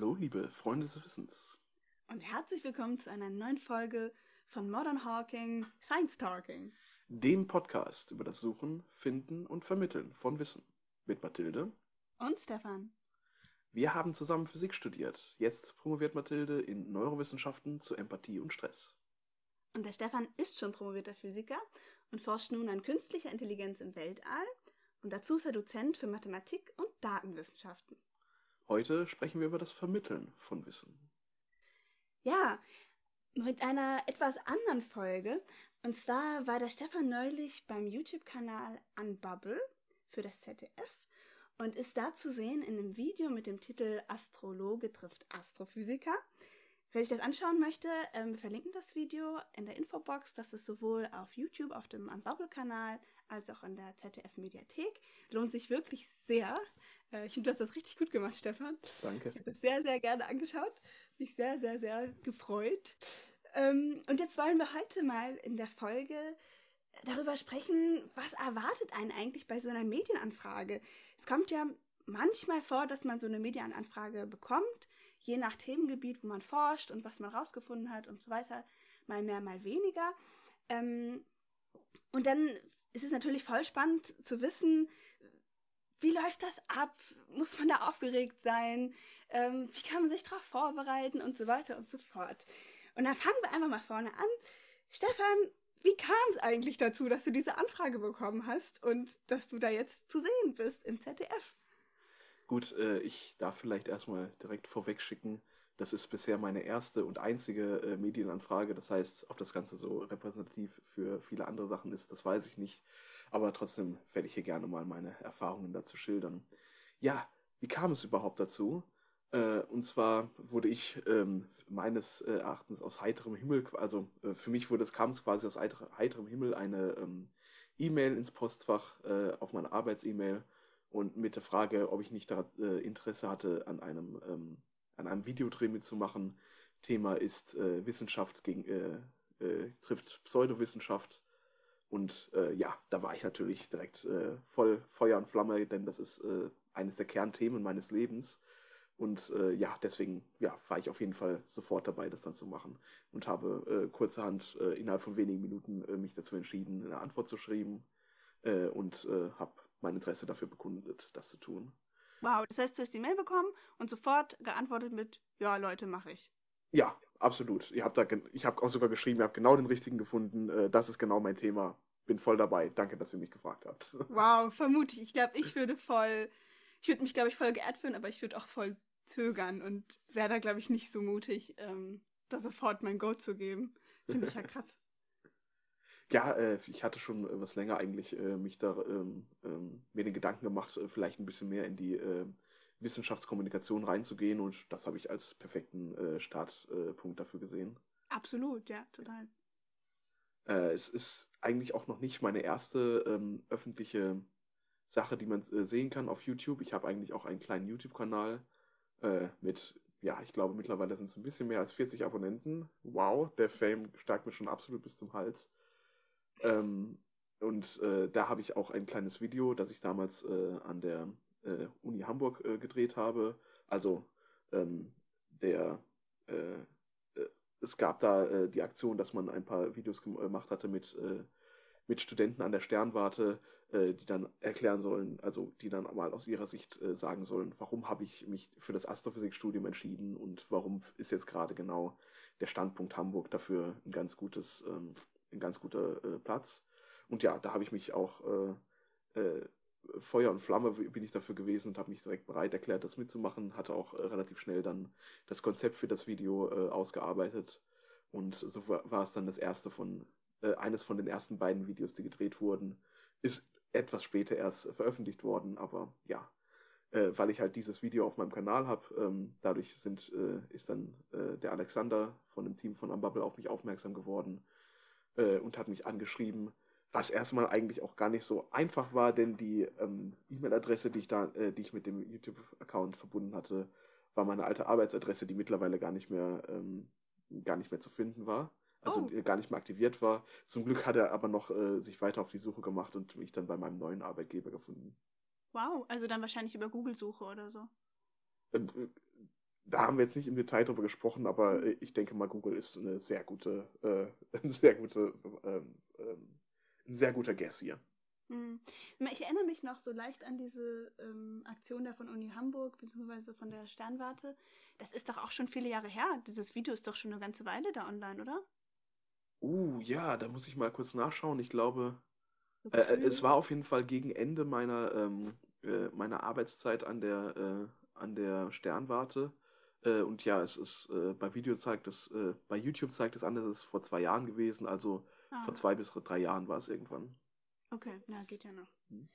Hallo, liebe Freunde des Wissens. Und herzlich willkommen zu einer neuen Folge von Modern Hawking Science Talking. Dem Podcast über das Suchen, Finden und Vermitteln von Wissen. Mit Mathilde. Und Stefan. Wir haben zusammen Physik studiert. Jetzt promoviert Mathilde in Neurowissenschaften zu Empathie und Stress. Und der Stefan ist schon promovierter Physiker und forscht nun an künstlicher Intelligenz im Weltall. Und dazu ist er Dozent für Mathematik und Datenwissenschaften. Heute sprechen wir über das Vermitteln von Wissen. Ja, mit einer etwas anderen Folge. Und zwar war der Stefan neulich beim YouTube-Kanal Unbubble für das ZDF und ist da zu sehen in einem Video mit dem Titel Astrologe trifft Astrophysiker. Wer sich das anschauen möchte, ähm, verlinken das Video in der Infobox. Das ist sowohl auf YouTube, auf dem Unbubble-Kanal, als auch in der ZDF-Mediathek. Lohnt sich wirklich sehr. Äh, ich finde, du hast das richtig gut gemacht, Stefan. Danke. Ich habe das sehr, sehr gerne angeschaut. Mich sehr, sehr, sehr gefreut. Ähm, und jetzt wollen wir heute mal in der Folge darüber sprechen, was erwartet einen eigentlich bei so einer Medienanfrage. Es kommt ja manchmal vor, dass man so eine Medienanfrage bekommt, je nach Themengebiet, wo man forscht und was man rausgefunden hat und so weiter, mal mehr, mal weniger. Ähm, und dann ist es natürlich voll spannend zu wissen, wie läuft das ab? Muss man da aufgeregt sein? Ähm, wie kann man sich darauf vorbereiten und so weiter und so fort. Und dann fangen wir einfach mal vorne an. Stefan, wie kam es eigentlich dazu, dass du diese Anfrage bekommen hast und dass du da jetzt zu sehen bist im ZDF? Gut, äh, ich darf vielleicht erstmal direkt vorweg schicken. Das ist bisher meine erste und einzige äh, Medienanfrage. Das heißt, ob das Ganze so repräsentativ für viele andere Sachen ist, das weiß ich nicht. Aber trotzdem werde ich hier gerne mal meine Erfahrungen dazu schildern. Ja, wie kam es überhaupt dazu? Äh, und zwar wurde ich ähm, meines äh, Erachtens aus heiterem Himmel, also äh, für mich wurde es kam es quasi aus heiterem Himmel eine ähm, E-Mail ins Postfach äh, auf meine Arbeits-E-Mail und mit der Frage, ob ich nicht da äh, Interesse hatte, an einem ähm, an einem Videodreh mitzumachen. Thema ist äh, Wissenschaft gegen trifft Pseudowissenschaft. Und ja, da war ich natürlich direkt voll Feuer und Flamme, denn das ist eines der Kernthemen meines Lebens. Und äh, ja, deswegen ja, war ich auf jeden Fall sofort dabei, das dann zu machen. Und habe äh, kurzerhand äh, innerhalb von wenigen Minuten äh, mich dazu entschieden, eine Antwort zu schreiben äh, und äh, habe mein Interesse dafür bekundet, das zu tun. Wow, das heißt, du hast die Mail bekommen und sofort geantwortet mit, ja, Leute, mache ich. Ja, absolut. Ihr habt da, ich habe auch sogar geschrieben, ihr habt genau den richtigen gefunden. das ist genau mein Thema. Bin voll dabei. Danke, dass ihr mich gefragt habt. Wow, vermutlich. Ich glaube, ich würde voll, ich würde mich, glaube ich, voll geehrt fühlen, aber ich würde auch voll zögern und wäre da, glaube ich, nicht so mutig, ähm, da sofort mein Go zu geben. Finde ich ja krass. Ja, äh, ich hatte schon äh, was länger eigentlich äh, mich da ähm, ähm, mir den Gedanken gemacht, äh, vielleicht ein bisschen mehr in die äh, Wissenschaftskommunikation reinzugehen und das habe ich als perfekten äh, Startpunkt dafür gesehen. Absolut, ja, total. es ist eigentlich auch noch nicht meine erste ähm, öffentliche Sache, die man sehen kann auf YouTube. Ich habe eigentlich auch einen kleinen YouTube-Kanal, äh, mit, ja, ich glaube mittlerweile sind es ein bisschen mehr als 40 Abonnenten. Wow, der Fame steigt mir schon absolut bis zum Hals. Ähm, und äh, da habe ich auch ein kleines Video, das ich damals äh, an der äh, Uni Hamburg äh, gedreht habe. Also ähm, der äh, es gab da die Aktion, dass man ein paar Videos gemacht hatte mit mit Studenten an der Sternwarte, äh, die dann erklären sollen, also die dann mal aus ihrer Sicht äh, sagen sollen, warum habe ich mich für das Astrophysikstudium entschieden und warum ist jetzt gerade genau der Standpunkt Hamburg dafür ein ganz gutes, ähm, ein ganz guter äh, Platz. Und ja, da habe ich mich auch äh, äh, Feuer und Flamme bin ich dafür gewesen und habe mich direkt bereit erklärt, das mitzumachen. Hatte auch äh, relativ schnell dann das Konzept für das Video ausgearbeitet. Und so war, war es dann das erste von äh, eines von den ersten beiden Videos, die gedreht wurden, ist etwas später erst veröffentlicht worden, aber ja, äh, weil ich halt dieses Video auf meinem Kanal habe, ähm, dadurch sind, äh, ist dann äh, der Alexander von dem Team von Unbubble auf mich aufmerksam geworden äh, und hat mich angeschrieben, was erstmal eigentlich auch gar nicht so einfach war, denn die ähm, E-Mail-Adresse, die ich da, äh, die ich mit dem YouTube-Account verbunden hatte, war meine alte Arbeitsadresse, die mittlerweile gar nicht mehr, ähm, gar nicht mehr zu finden war also oh. gar nicht mehr aktiviert war. Zum Glück hat er aber noch äh, sich weiter auf die Suche gemacht und mich dann bei meinem neuen Arbeitgeber gefunden. Wow, also dann wahrscheinlich über Google-Suche oder so. Ähm, äh, da haben wir jetzt nicht im Detail drüber gesprochen, aber äh, ich denke mal, Google ist eine sehr gute, äh, eine sehr gute, ähm, ähm, ein sehr guter Guess hier. Hm. Ich erinnere mich noch so leicht an diese ähm, Aktion da von Uni Hamburg, beziehungsweise von der Sternwarte. Das ist doch auch schon viele Jahre her. Dieses Video ist doch schon eine ganze Weile da online, oder? Uh, ja, da muss ich mal kurz nachschauen. Ich glaube, äh, äh es war auf jeden Fall gegen Ende meiner, ähm, äh, meiner Arbeitszeit an der, äh, an der Sternwarte. Äh, und ja, es ist äh, bei Video zeigt es, bei YouTube zeigt es an, dass es vor zwei Jahren gewesen, also ah. vor zwei bis drei Jahren war es irgendwann. Okay, na, geht ja noch. Hm.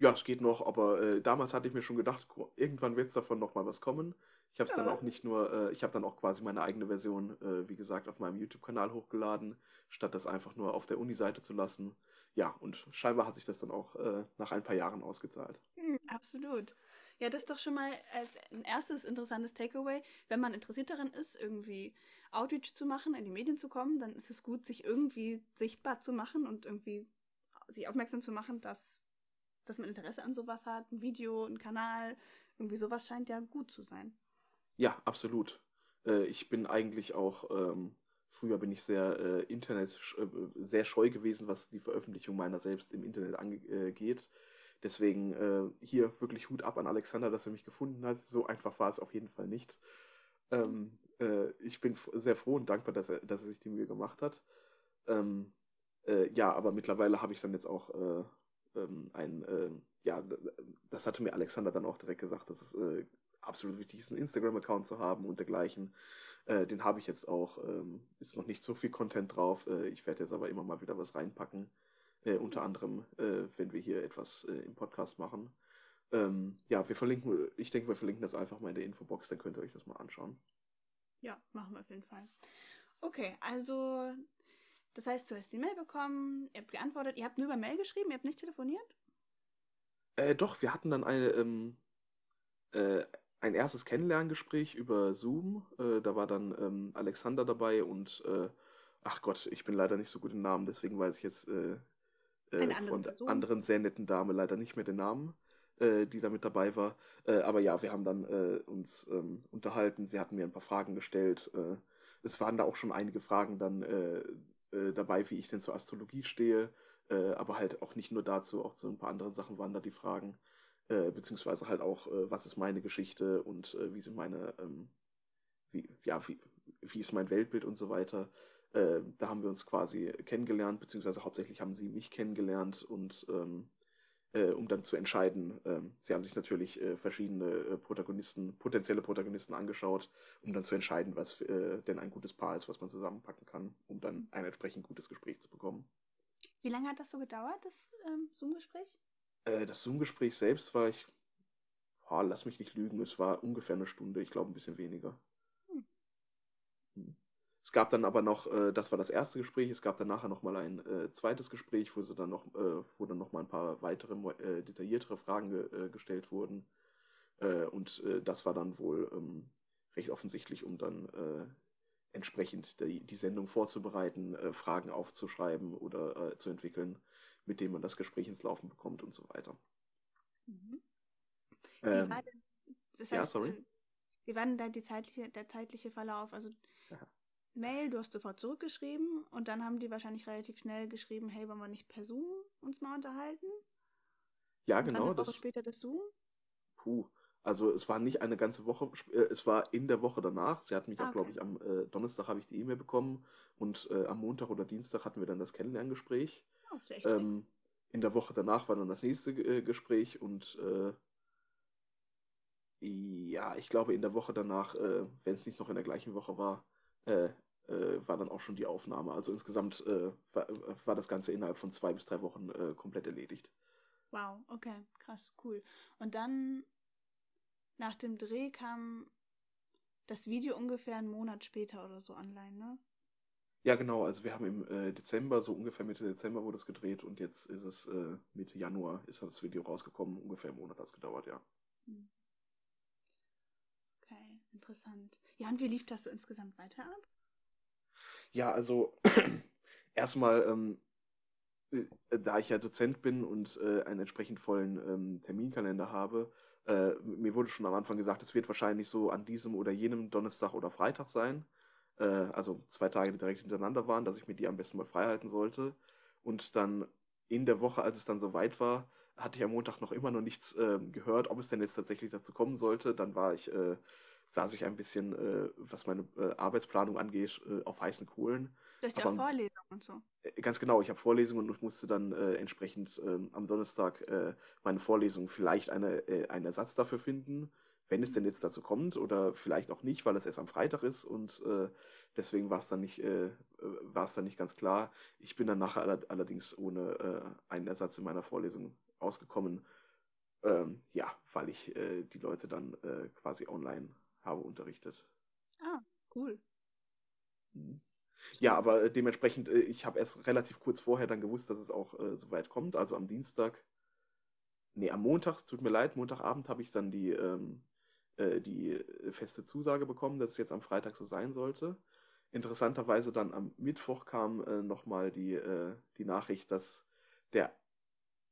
Ja, es geht noch, aber äh, damals hatte ich mir schon gedacht, irgendwann wird es davon nochmal was kommen. Ich habe es ja. dann auch nicht nur, äh, ich habe dann auch quasi meine eigene Version, äh, wie gesagt, auf meinem YouTube-Kanal hochgeladen, statt das einfach nur auf der Uni-Seite zu lassen. Ja, und scheinbar hat sich das dann auch äh, nach ein paar Jahren ausgezahlt. Hm, absolut. Ja, das ist doch schon mal als ein erstes interessantes Takeaway. Wenn man interessiert daran ist, irgendwie Outreach zu machen, in die Medien zu kommen, dann ist es gut, sich irgendwie sichtbar zu machen und irgendwie sich aufmerksam zu machen, dass, dass man Interesse an sowas hat, ein Video, ein Kanal, irgendwie sowas scheint ja gut zu sein. Ja, absolut. Äh, ich bin eigentlich auch, ähm, früher bin ich sehr äh, Internet, äh, sehr scheu gewesen, was die Veröffentlichung meiner selbst im Internet angeht. Äh, Deswegen äh, hier wirklich Hut ab an Alexander, dass er mich gefunden hat. So einfach war es auf jeden Fall nicht. Ähm, äh, ich bin sehr froh und dankbar, dass er, dass er sich die Mühe gemacht hat. Ähm, äh, ja, aber mittlerweile habe ich dann jetzt auch äh, ähm, ein, äh, ja, das hatte mir Alexander dann auch direkt gesagt, dass es äh, absolut wichtig ist, einen Instagram-Account zu haben und dergleichen. den habe ich jetzt auch. Ähm, ist noch nicht so viel Content drauf. ich werde jetzt aber immer mal wieder was reinpacken. Äh, unter anderem, äh, wenn wir hier etwas äh, im Podcast machen. Ähm, ja, wir verlinken, ich denke, wir verlinken das einfach mal in der Infobox, dann könnt ihr euch das mal anschauen. Ja, machen wir auf jeden Fall. Okay, also das heißt, du hast die Mail bekommen, ihr habt geantwortet, ihr habt nur über Mail geschrieben, ihr habt nicht telefoniert? Äh, doch, wir hatten dann eine, ähm, äh, ein erstes Kennenlerngespräch über Zoom. Äh, da war dann ähm, Alexander dabei und äh, ach Gott, ich bin leider nicht so gut im Namen, deswegen weiß ich jetzt äh, von der anderen sehr netten Dame leider nicht mehr den Namen, äh, die da mit dabei war. Äh, aber ja, wir haben dann äh, uns ähm, unterhalten. Sie hatten mir ein paar Fragen gestellt. Äh, es waren da auch schon einige Fragen dann äh, dabei, wie ich denn zur Astrologie stehe. aber halt auch nicht nur dazu, auch zu ein paar anderen Sachen waren da die Fragen. beziehungsweise halt auch, was ist meine Geschichte und wie sind meine, ähm, wie, ja, wie, wie ist mein Weltbild und so weiter. Äh, da haben wir uns quasi kennengelernt, beziehungsweise hauptsächlich haben sie mich kennengelernt und ähm, äh, um dann zu entscheiden, äh, sie haben sich natürlich äh, verschiedene äh, Protagonisten, potenzielle Protagonisten angeschaut, um dann zu entscheiden, was denn ein gutes Paar ist, was man zusammenpacken kann, um dann ein entsprechend gutes Gespräch zu bekommen. Wie lange hat das so gedauert, das ähm, Zoom-Gespräch? das Zoom-Gespräch selbst war ich, oh, lass mich nicht lügen, es war ungefähr eine Stunde, ich glaube ein bisschen weniger. Es gab dann aber noch, äh, das war das erste Gespräch, es gab dann nachher nochmal ein äh, zweites Gespräch, wo sie dann noch, äh, wo dann noch mal ein paar weitere, äh, detailliertere Fragen ge äh, gestellt wurden. Äh, und das war dann wohl ähm, recht offensichtlich, um dann entsprechend die, die Sendung vorzubereiten, Fragen aufzuschreiben oder zu entwickeln, mit denen man das Gespräch ins Laufen bekommt und so weiter. Mhm. Ähm, das heißt, ja, sorry. Wie war denn da die zeitliche, der zeitliche Verlauf? Also. Mail, du hast sofort zurückgeschrieben und dann haben die wahrscheinlich relativ schnell geschrieben, hey, wollen wir nicht per Zoom uns mal unterhalten? Ja, und genau. Dann eine Woche das später das Zoom? Puh. Also es war nicht eine ganze Woche, äh, es war in der Woche danach. Sie hat mich ah, auch, glaube ich, am äh, Donnerstag habe ich die E-Mail bekommen und äh, am Montag oder Dienstag hatten wir dann das Kennenlerngespräch. Oh, echt ähm, in der Woche danach war dann das nächste äh, Gespräch und äh, ja, ich glaube in der Woche danach, wenn es nicht noch in der gleichen Woche war, äh, war dann auch schon die Aufnahme. Also insgesamt äh, war, war, das Ganze innerhalb von zwei bis drei Wochen äh, komplett erledigt. Wow, okay, krass, cool. Und dann nach dem Dreh kam das Video ungefähr einen Monat später oder so online, ne? Ja, genau. Also wir haben im äh, Dezember, so ungefähr Mitte Dezember wurde es gedreht und jetzt ist es äh, Mitte Januar ist das Video rausgekommen. Ungefähr einen Monat hat es gedauert, ja. Hm. Okay, interessant. Ja, und wie lief das so insgesamt weiter ab? Ja, also erstmal, ähm, äh, da ich ja Dozent bin und äh, einen entsprechend vollen ähm, Terminkalender habe, äh, mir wurde schon am Anfang gesagt, es wird wahrscheinlich so an diesem oder jenem Donnerstag oder Freitag sein. Äh, also zwei Tage, die direkt hintereinander waren, dass ich mir die am besten mal frei halten sollte. Und dann in der Woche, als es dann soweit war, hatte ich am Montag noch immer noch nichts äh, gehört, ob es denn jetzt tatsächlich dazu kommen sollte. Dann war ich, äh, saß ich ein bisschen, äh, was meine äh, Arbeitsplanung angeht, äh, auf heißen Kohlen. Du hast ja Vorlesungen und so. Äh, ganz genau, ich habe Vorlesungen und ich musste dann entsprechend ähm, am Donnerstag meine Vorlesung vielleicht eine, einen Ersatz dafür finden, wenn es denn jetzt dazu kommt oder vielleicht auch nicht, weil es erst am Freitag ist und deswegen war es dann nicht, war es dann nicht ganz klar. Ich bin dann nachher allerdings ohne einen Ersatz in meiner Vorlesung ausgekommen. Ähm, ja, weil ich äh, die Leute dann äh, quasi online habe unterrichtet. Ah, cool. Mhm. Ja, aber äh, dementsprechend, äh, ich habe erst relativ kurz vorher dann gewusst, dass es auch äh, so weit kommt. Also am Dienstag, nee, am Montag, tut mir leid, Montagabend habe ich dann die, ähm, äh, die feste Zusage bekommen, dass es jetzt am Freitag so sein sollte. Interessanterweise dann am Mittwoch kam äh, nochmal die, äh, die Nachricht, dass der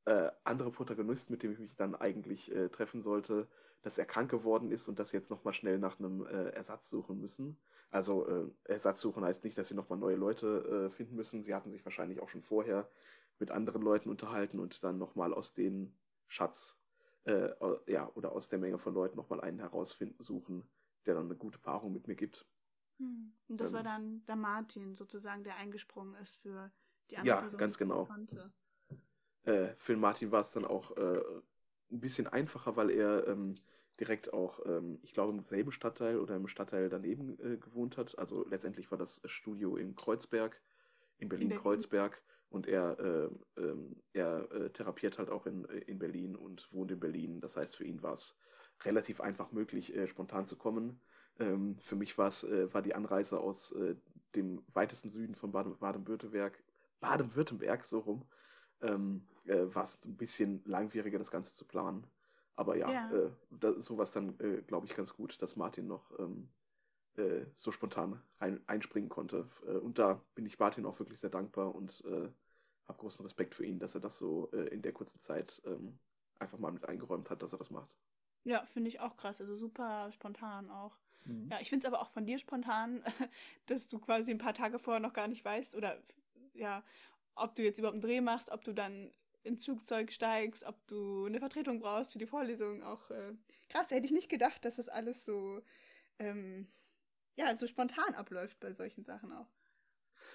äh, andere Protagonist, mit dem ich mich dann eigentlich äh, treffen sollte, dass er krank geworden ist und dass sie jetzt nochmal schnell nach einem äh, Ersatz suchen müssen. Also äh, Ersatz suchen heißt nicht, dass sie nochmal neue Leute äh, finden müssen. Sie hatten sich wahrscheinlich auch schon vorher mit anderen Leuten unterhalten und dann nochmal aus den Schatz, äh, ja, oder aus der Menge von Leuten nochmal einen herausfinden, suchen, der dann eine gute Paarung mit mir gibt. Hm. Und das ähm, war dann der Martin sozusagen, der eingesprungen ist für die andere ja, Person. Ja, ganz genau. Konnte äh, für Martin war es dann auch äh, ein bisschen einfacher, weil er ähm, direkt auch, ähm, ich glaube, im selben Stadtteil oder im Stadtteil daneben äh, gewohnt hat. Also letztendlich war das Studio in Kreuzberg, in Berlin-Kreuzberg. Und er, äh, ähm, er äh, therapiert halt auch in, äh, in Berlin und wohnt in Berlin. Das heißt, für ihn war es relativ einfach möglich, äh, spontan zu kommen. Ähm, für mich war war die Anreise aus dem weitesten Süden von Baden-Württemberg, Baden-Württemberg, so rum, ähm, äh, war es ein bisschen langwieriger, das Ganze zu planen. Aber ja, ja. Äh, da, sowas dann, äh, glaube ich, ganz gut, dass Martin noch ähm, äh, so spontan rein, einspringen konnte. Äh, und da bin ich Martin auch wirklich sehr dankbar und äh, habe großen Respekt für ihn, dass er das so äh, in der kurzen Zeit ähm, einfach mal mit eingeräumt hat, dass er das macht. Ja, finde ich auch krass. Also super spontan auch. Mhm. Ja, ich finde es aber auch von dir spontan, dass du quasi ein paar Tage vorher noch gar nicht weißt oder ja, ob du jetzt überhaupt einen Dreh machst, ob du dann ins Flugzeug steigst, ob du eine Vertretung brauchst für die Vorlesung. Auch äh, krass, hätte ich nicht gedacht, dass das alles so, ähm, ja, so spontan abläuft bei solchen Sachen auch.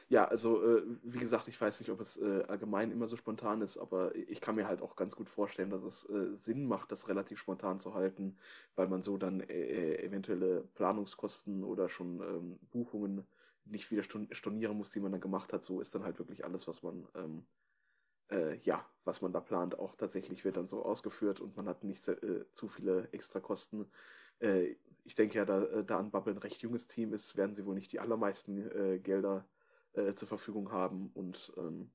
Ja, also äh, wie gesagt, ich weiß nicht, ob es äh, allgemein immer so spontan ist, aber ich kann mir halt auch ganz gut vorstellen, dass es äh, Sinn macht, das relativ spontan zu halten, weil man so dann äh, eventuelle Planungskosten oder schon ähm, Buchungen nicht wieder stornieren muss, die man dann gemacht hat. So ist dann halt wirklich alles, was man ähm, äh, ja, was man da plant, auch tatsächlich wird dann so ausgeführt und man hat nicht äh, zu viele Extrakosten. Äh, ich denke ja, da, äh, da an Bubble ein recht junges Team ist, werden sie wohl nicht die allermeisten äh, Gelder äh, zur Verfügung haben und ähm,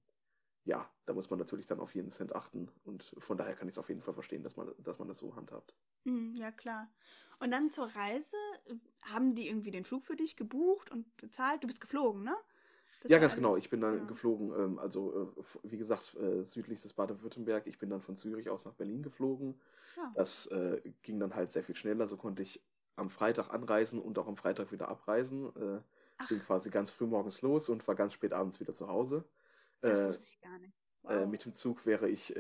ja, da muss man natürlich dann auf jeden Cent achten und von daher kann ich es auf jeden Fall verstehen, dass man, dass man das so handhabt. Mhm, ja, klar. Und dann zur Reise, haben die irgendwie den Flug für dich gebucht und bezahlt? Du bist geflogen, ne? Das ja, ganz alles, genau. Ich bin dann ja. geflogen, ähm, also äh, wie gesagt, äh, südlichstes Baden-Württemberg. Ich bin dann von Zürich aus nach Berlin geflogen. Ja. Das äh, ging dann halt sehr viel schneller. So konnte ich am Freitag anreisen und auch am Freitag wieder abreisen. Äh, bin quasi ganz früh morgens los und war ganz spät abends wieder zu Hause. Das äh, wusste ich gar nicht. Äh, wow. mit dem Zug wäre ich,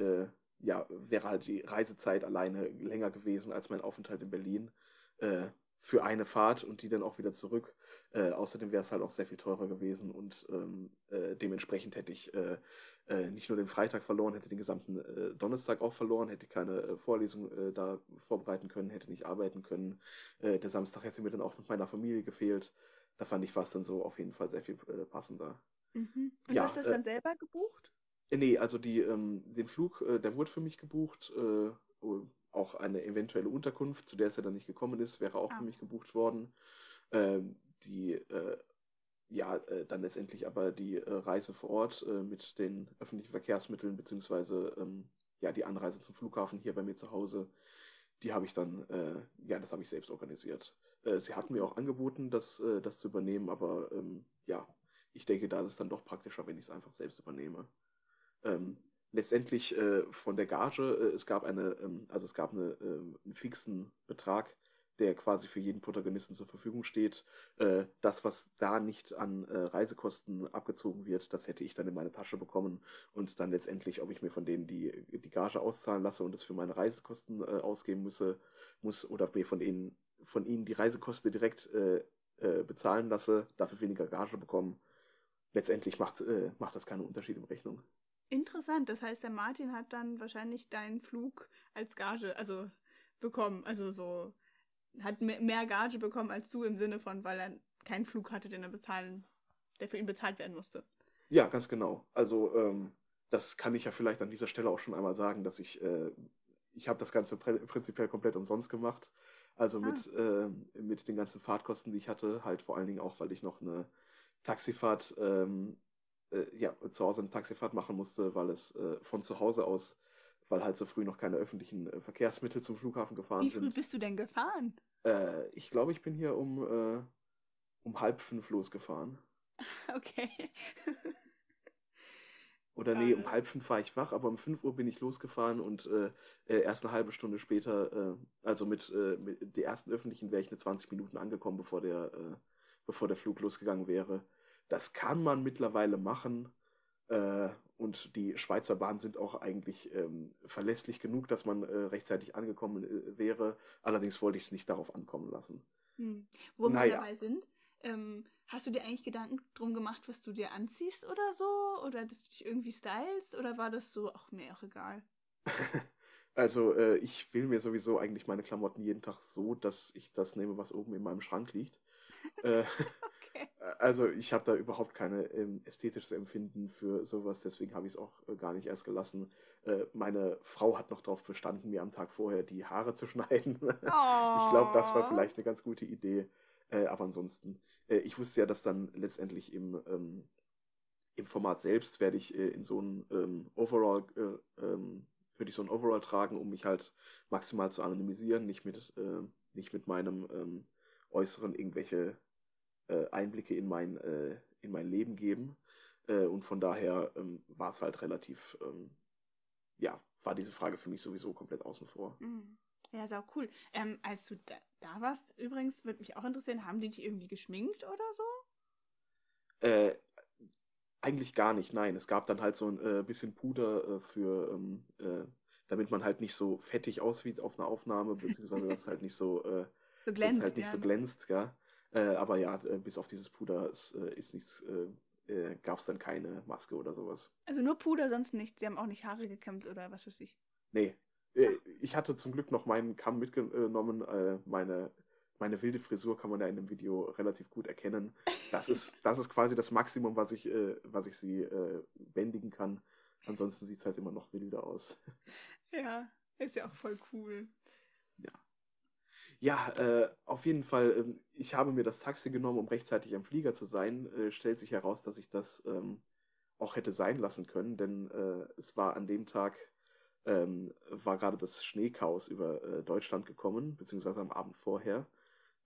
ja, wäre halt die Reisezeit alleine länger gewesen als mein Aufenthalt in Berlin für eine Fahrt und die dann auch wieder zurück. Äh, außerdem wäre es halt auch sehr viel teurer gewesen und ähm, äh, dementsprechend hätte ich äh, äh nicht nur den Freitag verloren, hätte den gesamten äh, Donnerstag auch verloren, hätte keine äh, Vorlesung da vorbereiten können, hätte nicht arbeiten können. der Samstag hätte mir dann auch mit meiner Familie gefehlt. Da fand ich fast dann so auf jeden Fall sehr viel passender. Mhm. Und ja, du hast das dann selber gebucht? Nee, also die, ähm, den Flug, der wurde für mich gebucht auch eine eventuelle Unterkunft, zu der es ja dann nicht gekommen ist, wäre auch ah. für mich gebucht worden. Ähm, die äh, ja, äh, dann letztendlich aber die äh, Reise vor Ort äh, mit den öffentlichen Verkehrsmitteln, beziehungsweise ähm, ja, die Anreise zum Flughafen hier bei mir zu Hause, die habe ich dann, äh, ja, das habe ich selbst organisiert. Äh, sie hatten mir auch angeboten, das, das zu übernehmen, aber ähm, ja, ich denke, da ist es dann doch praktischer, wenn ich es einfach selbst übernehme. ähm, letztendlich äh, von der Gage, äh, es gab eine, ähm, also es gab eine, ähm, einen fixen Betrag, der quasi für jeden Protagonisten zur Verfügung steht. Äh, das, was da nicht an äh, Reisekosten abgezogen wird, das hätte ich dann in meine Tasche bekommen und dann letztendlich, ob ich mir von denen die, die Gage auszahlen lasse und es für meine Reisekosten äh, ausgeben müsse, muss oder mir von ihnen, von ihnen die Reisekosten direkt äh, bezahlen lasse, dafür weniger Gage bekommen. Letztendlich macht, äh, macht das keinen Unterschied in Rechnung. Interessant, das heißt, der Martin hat dann wahrscheinlich deinen Flug als Gage, also bekommen, also so hat mehr Gage bekommen als du im Sinne von, weil er keinen Flug hatte, den er bezahlen, der für ihn bezahlt werden musste. Ja, ganz genau. Also ähm, das kann ich ja vielleicht an dieser Stelle auch schon einmal sagen, dass ich, äh, ich habe das Ganze prinzipiell komplett umsonst gemacht. Also ah. mit, äh, mit den ganzen Fahrtkosten, die ich hatte, halt vor allen Dingen auch, weil ich noch eine Taxifahrt, ähm, äh, ja, zu Hause eine Taxifahrt machen musste, weil es äh, von zu Hause aus weil halt so früh noch keine öffentlichen äh, Verkehrsmittel zum Flughafen gefahren sind. Wie früh sind. bist du denn gefahren? Äh, ich glaube, ich bin hier um, äh, um halb fünf losgefahren. Okay. Oder nee, um halb fünf war ich wach, aber um fünf Uhr bin ich losgefahren und äh, äh erst eine halbe Stunde später, äh, also mit, äh, mit der ersten öffentlichen wäre ich eine 20 Minuten angekommen, bevor der, bevor der Flug losgegangen wäre. Das kann man mittlerweile machen. Äh, und die Schweizer Bahnen sind auch eigentlich ähm, verlässlich genug, dass man äh, rechtzeitig angekommen äh, wäre. Allerdings wollte ich es nicht darauf ankommen lassen. Hm. Wo naja. wir dabei sind, ähm, hast du dir eigentlich Gedanken drum gemacht, was du dir anziehst oder so? Oder dass du dich irgendwie stylst? Oder war das so, ach, mir auch egal? also, äh, ich will mir sowieso eigentlich meine Klamotten jeden Tag so, dass ich das nehme, was oben in meinem Schrank liegt. Äh, also ich habe da überhaupt keine ähm, ästhetisches Empfinden für sowas, deswegen habe ich es auch äh, gar nicht erst gelassen. Äh, meine Frau hat noch darauf bestanden, mir am Tag vorher die Haare zu schneiden. ich glaube, das war vielleicht eine ganz gute Idee. Äh, aber ansonsten, äh, ich wusste ja, dass dann letztendlich im, ähm, im Format selbst werde ich äh, in so ein ähm, Overall, äh, ähm, würde ich so ein Overall tragen, um mich halt maximal zu anonymisieren, nicht mit, nicht mit meinem ähm, Äußeren irgendwelche äh, Einblicke in mein, äh, in mein Leben geben. Äh, und von daher ähm, war es halt relativ, ähm, ja, war diese Frage für mich sowieso komplett außen vor. Mhm. Ja, sau cool. Ähm, als du da, da warst, übrigens, würde mich auch interessieren, haben die dich irgendwie geschminkt oder so? Äh, eigentlich gar nicht, nein. Es gab dann halt so ein äh, bisschen Puder äh, für, ähm, äh, damit man halt nicht so fettig aussieht auf einer Aufnahme, beziehungsweise dass es halt nicht so, äh, so glänzt, halt nicht ja. so glänzt, ja. Äh, aber ja, äh, bis auf dieses Puder ist, äh, ist nichts, äh, gab es dann keine Maske oder sowas. Also nur Puder, sonst nichts. Sie haben auch nicht Haare gekämmt oder was weiß ich. Nee. Ich hatte zum Glück noch meinen Kamm mitgenommen. Meine, meine wilde Frisur kann man ja in dem Video relativ gut erkennen. Das ist, das ist quasi das Maximum, was ich, was ich sie bändigen kann. Ansonsten sieht es halt immer noch wilder aus. Ja, ist ja auch voll cool. Ja. Äh, auf jeden Fall, ähm, ich habe mir das Taxi genommen, um rechtzeitig am Flieger zu sein. Äh, stellt sich heraus, dass ich das ähm, auch hätte sein lassen können, denn äh, es war an dem Tag, ähm, war gerade das Schneechaos über äh, Deutschland gekommen, beziehungsweise am Abend vorher,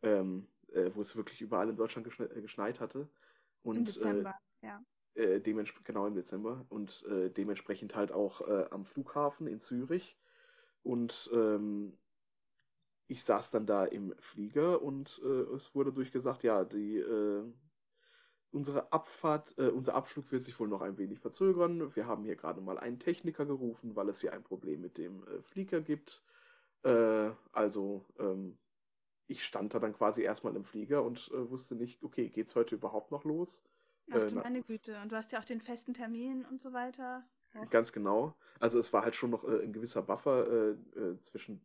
ähm, äh, wo es wirklich überall in Deutschland geschne äh, geschneit hatte. Und, Im Dezember, ja. genau im Dezember und dementsprechend halt auch am Flughafen in Zürich. Und ähm, ich saß dann da im Flieger und äh, es wurde durchgesagt, ja, die, äh, unsere Abfahrt, äh, unser Abflug wird sich wohl noch ein wenig verzögern. Wir haben hier gerade mal einen Techniker gerufen, weil es hier ein Problem mit dem äh, Flieger gibt. Äh, also, ähm, ich stand da dann quasi erstmal im Flieger und äh, wusste nicht, okay, geht's heute überhaupt noch los? Ach du meine Güte. Und du hast ja auch den festen Termin und so weiter. Ganz genau. Also es war halt schon noch ein gewisser Buffer zwischen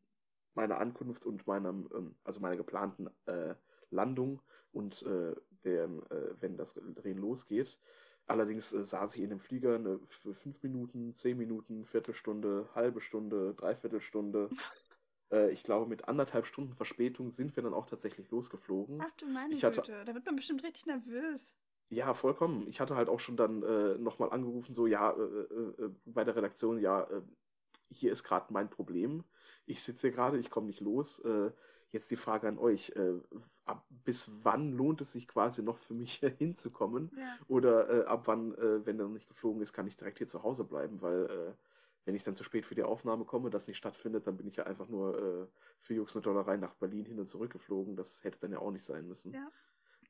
meiner Ankunft und meinem, ähm, also meiner geplanten äh, Landung und äh, dem, äh, wenn das Drehen losgeht. Allerdings äh, saß ich in dem Flieger eine, für fünf Minuten, zehn Minuten, Viertelstunde, halbe Stunde, Dreiviertelstunde. Äh, ich glaube, mit anderthalb Stunden Verspätung sind wir dann auch tatsächlich losgeflogen. Ach du meine ich hatte, Güte, da wird man bestimmt richtig nervös. Ja, vollkommen. Ich hatte halt auch schon dann äh, nochmal angerufen, so, ja, äh, bei der Redaktion, ja, hier ist gerade mein Problem ich sitze hier gerade, ich komme nicht los. Äh, jetzt die Frage an euch, äh, ab, bis wann lohnt es sich quasi noch für mich hier hinzukommen? Ja. Oder äh, ab wann, äh, wenn er noch nicht geflogen ist, kann ich direkt hier zu Hause bleiben? Weil äh, wenn ich dann zu spät für die Aufnahme komme, das nicht stattfindet, dann bin ich ja einfach nur äh, für Jux und Dollerei nach Berlin hin und zurück geflogen. Das hätte dann ja auch nicht sein müssen. Ja.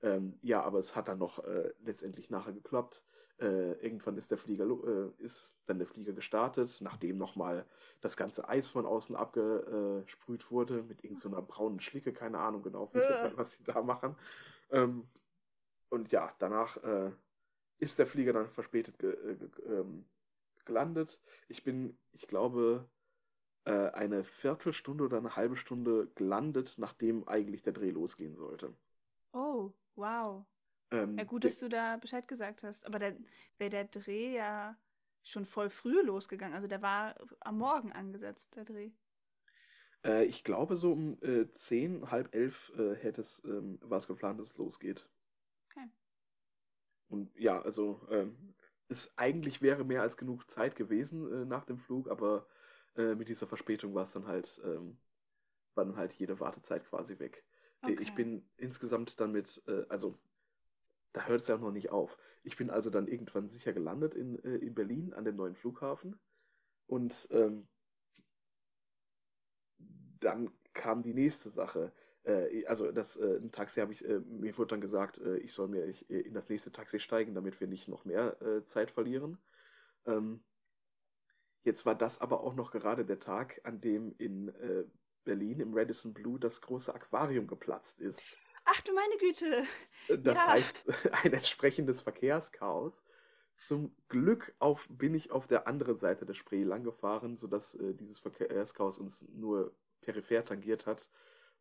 Ähm, ja, aber es hat dann noch äh, letztendlich nachher geklappt. Äh, irgendwann ist der Flieger äh, ist dann der Flieger gestartet, nachdem nochmal das ganze Eis von außen abgesprüht wurde mit irgendeiner so braunen Schlicke, keine Ahnung genau, was sie da machen. Ähm, und ja, danach äh, ist der Flieger dann verspätet ge äh, ge ähm, gelandet. Ich bin, ich glaube, äh, eine Viertelstunde oder eine halbe Stunde gelandet, nachdem eigentlich der Dreh losgehen sollte. Oh, wow. Ähm, Ja, gut, dass du da Bescheid gesagt hast. Aber da wäre der Dreh ja schon voll früh losgegangen. Also der war am Morgen angesetzt, der Dreh. Äh, ich glaube, so um äh, 10, halb elf äh, hätte es, ähm, war es geplant, dass es losgeht. Okay. Und ja, also ähm, es eigentlich wäre mehr als genug Zeit gewesen äh, nach dem Flug, aber äh, mit dieser Verspätung war es dann halt, ähm, war dann halt jede Wartezeit quasi weg. Äh, Ich Okay. bin insgesamt dann mit, äh, also da hört es ja auch noch nicht auf. Ich bin also dann irgendwann sicher gelandet in, äh, in Berlin an dem neuen Flughafen und ähm, dann kam die nächste Sache. Äh, also das äh, ein Taxi habe ich, äh, mir wurde dann gesagt, ich soll mir ich, in das nächste Taxi steigen, damit wir nicht noch mehr Zeit verlieren. Ähm, jetzt war das aber auch noch gerade der Tag, an dem in Berlin im Radisson Blue das große Aquarium geplatzt ist. Ach du meine Güte. Das Ja. heißt, ein entsprechendes Verkehrschaos. Zum Glück auf, bin ich auf der anderen Seite der Spree langgefahren, sodass äh, dieses Verkehrschaos uns nur peripher tangiert hat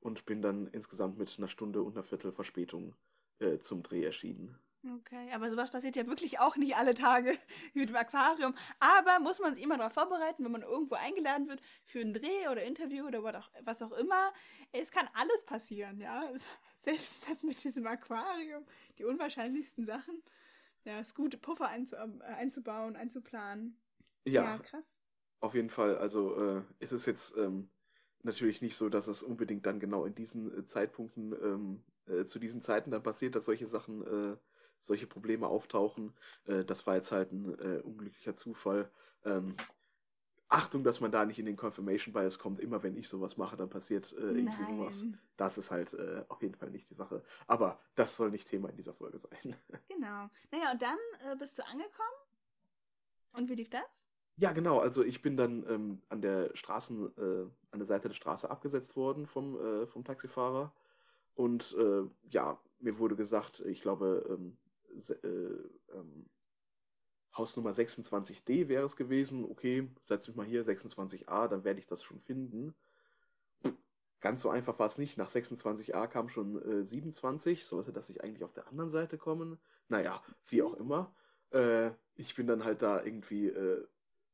und bin dann insgesamt mit einer Stunde und einer Viertel Verspätung äh, zum Dreh erschienen. Okay, aber sowas passiert ja wirklich auch nicht alle Tage mit dem Aquarium. Aber muss man sich immer darauf vorbereiten, wenn man irgendwo eingeladen wird für einen Dreh oder Interview oder was auch, immer. Es kann alles passieren, ja. Es- Selbst das mit diesem Aquarium, die unwahrscheinlichsten Sachen. Ja, es ist gut, Puffer äh, einzubauen, einzuplanen. Ja, krass. auf jeden Fall. Also äh, es ist jetzt ähm, natürlich nicht so, dass es unbedingt dann genau in diesen äh, Zeitpunkten, ähm, äh, zu diesen Zeiten dann passiert, dass solche Sachen, äh, solche Probleme auftauchen. Äh, das war jetzt halt ein äh, unglücklicher Zufall. Ähm, Achtung, dass man da nicht in den Confirmation Bias kommt. Immer wenn ich sowas mache, dann passiert äh, irgendwie sowas. Nein. Das ist halt äh, auf jeden Fall nicht die Sache. Aber das soll nicht Thema in dieser Folge sein. Genau. Naja, und dann äh, bist du angekommen. Und wie lief das? Ja, genau. Also ich bin dann ähm, an der Straßen, äh, an der Seite der Straße abgesetzt worden vom, äh, vom Taxifahrer. Und äh, ja, mir wurde gesagt, ich glaube, ähm, äh, ähm, Hausnummer 26D wäre es gewesen. Okay, setz mich mal hier, 26a, dann werde ich das schon finden. Ganz so einfach war es nicht. Nach 26a kam schon äh, 27. Sollte das nicht eigentlich auf der anderen Seite kommen? Naja, wie auch immer. Äh, ich bin dann halt da irgendwie äh,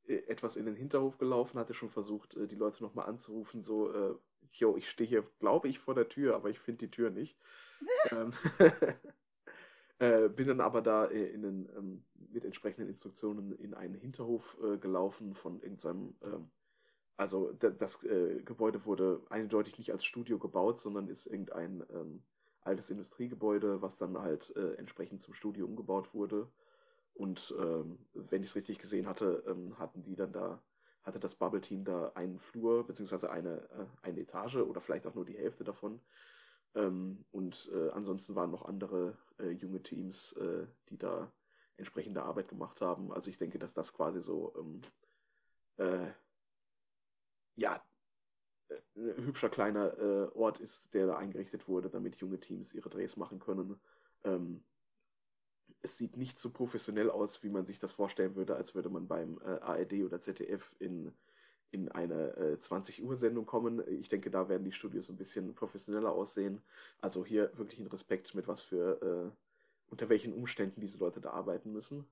äh, etwas in den Hinterhof gelaufen, hatte schon versucht, äh, die Leute nochmal anzurufen, so, äh, yo, ich stehe hier, glaube ich, vor der Tür, aber ich finde die Tür nicht. ähm, äh, bin dann aber da äh, in den, ähm, mit entsprechenden Instruktionen in einen Hinterhof äh, gelaufen von irgendeinem, ähm, also da, das äh, Gebäude wurde eindeutig nicht als Studio gebaut, sondern ist irgendein ähm, altes Industriegebäude, was dann halt äh, entsprechend zum Studio umgebaut wurde. Und ähm, wenn ich es richtig gesehen hatte, ähm, hatten die dann da, hatte das Bubble Team da einen Flur, beziehungsweise eine, äh, eine Etage oder vielleicht auch nur die Hälfte davon. Ähm, und äh, ansonsten waren noch andere äh, junge Teams, äh, die da entsprechende Arbeit gemacht haben. Also ich denke, dass das quasi so, ähm, äh, ja, äh, ein hübscher kleiner äh, Ort ist, der da eingerichtet wurde, damit junge Teams ihre Drehs machen können. Ähm, es sieht nicht so professionell aus, wie man sich das vorstellen würde, als würde man beim ARD oder ZDF in, in eine äh, 20-Uhr-Sendung kommen. Ich denke, da werden die Studios ein bisschen professioneller aussehen. Also hier wirklich ein Respekt mit was für, äh, unter welchen Umständen diese Leute da arbeiten müssen.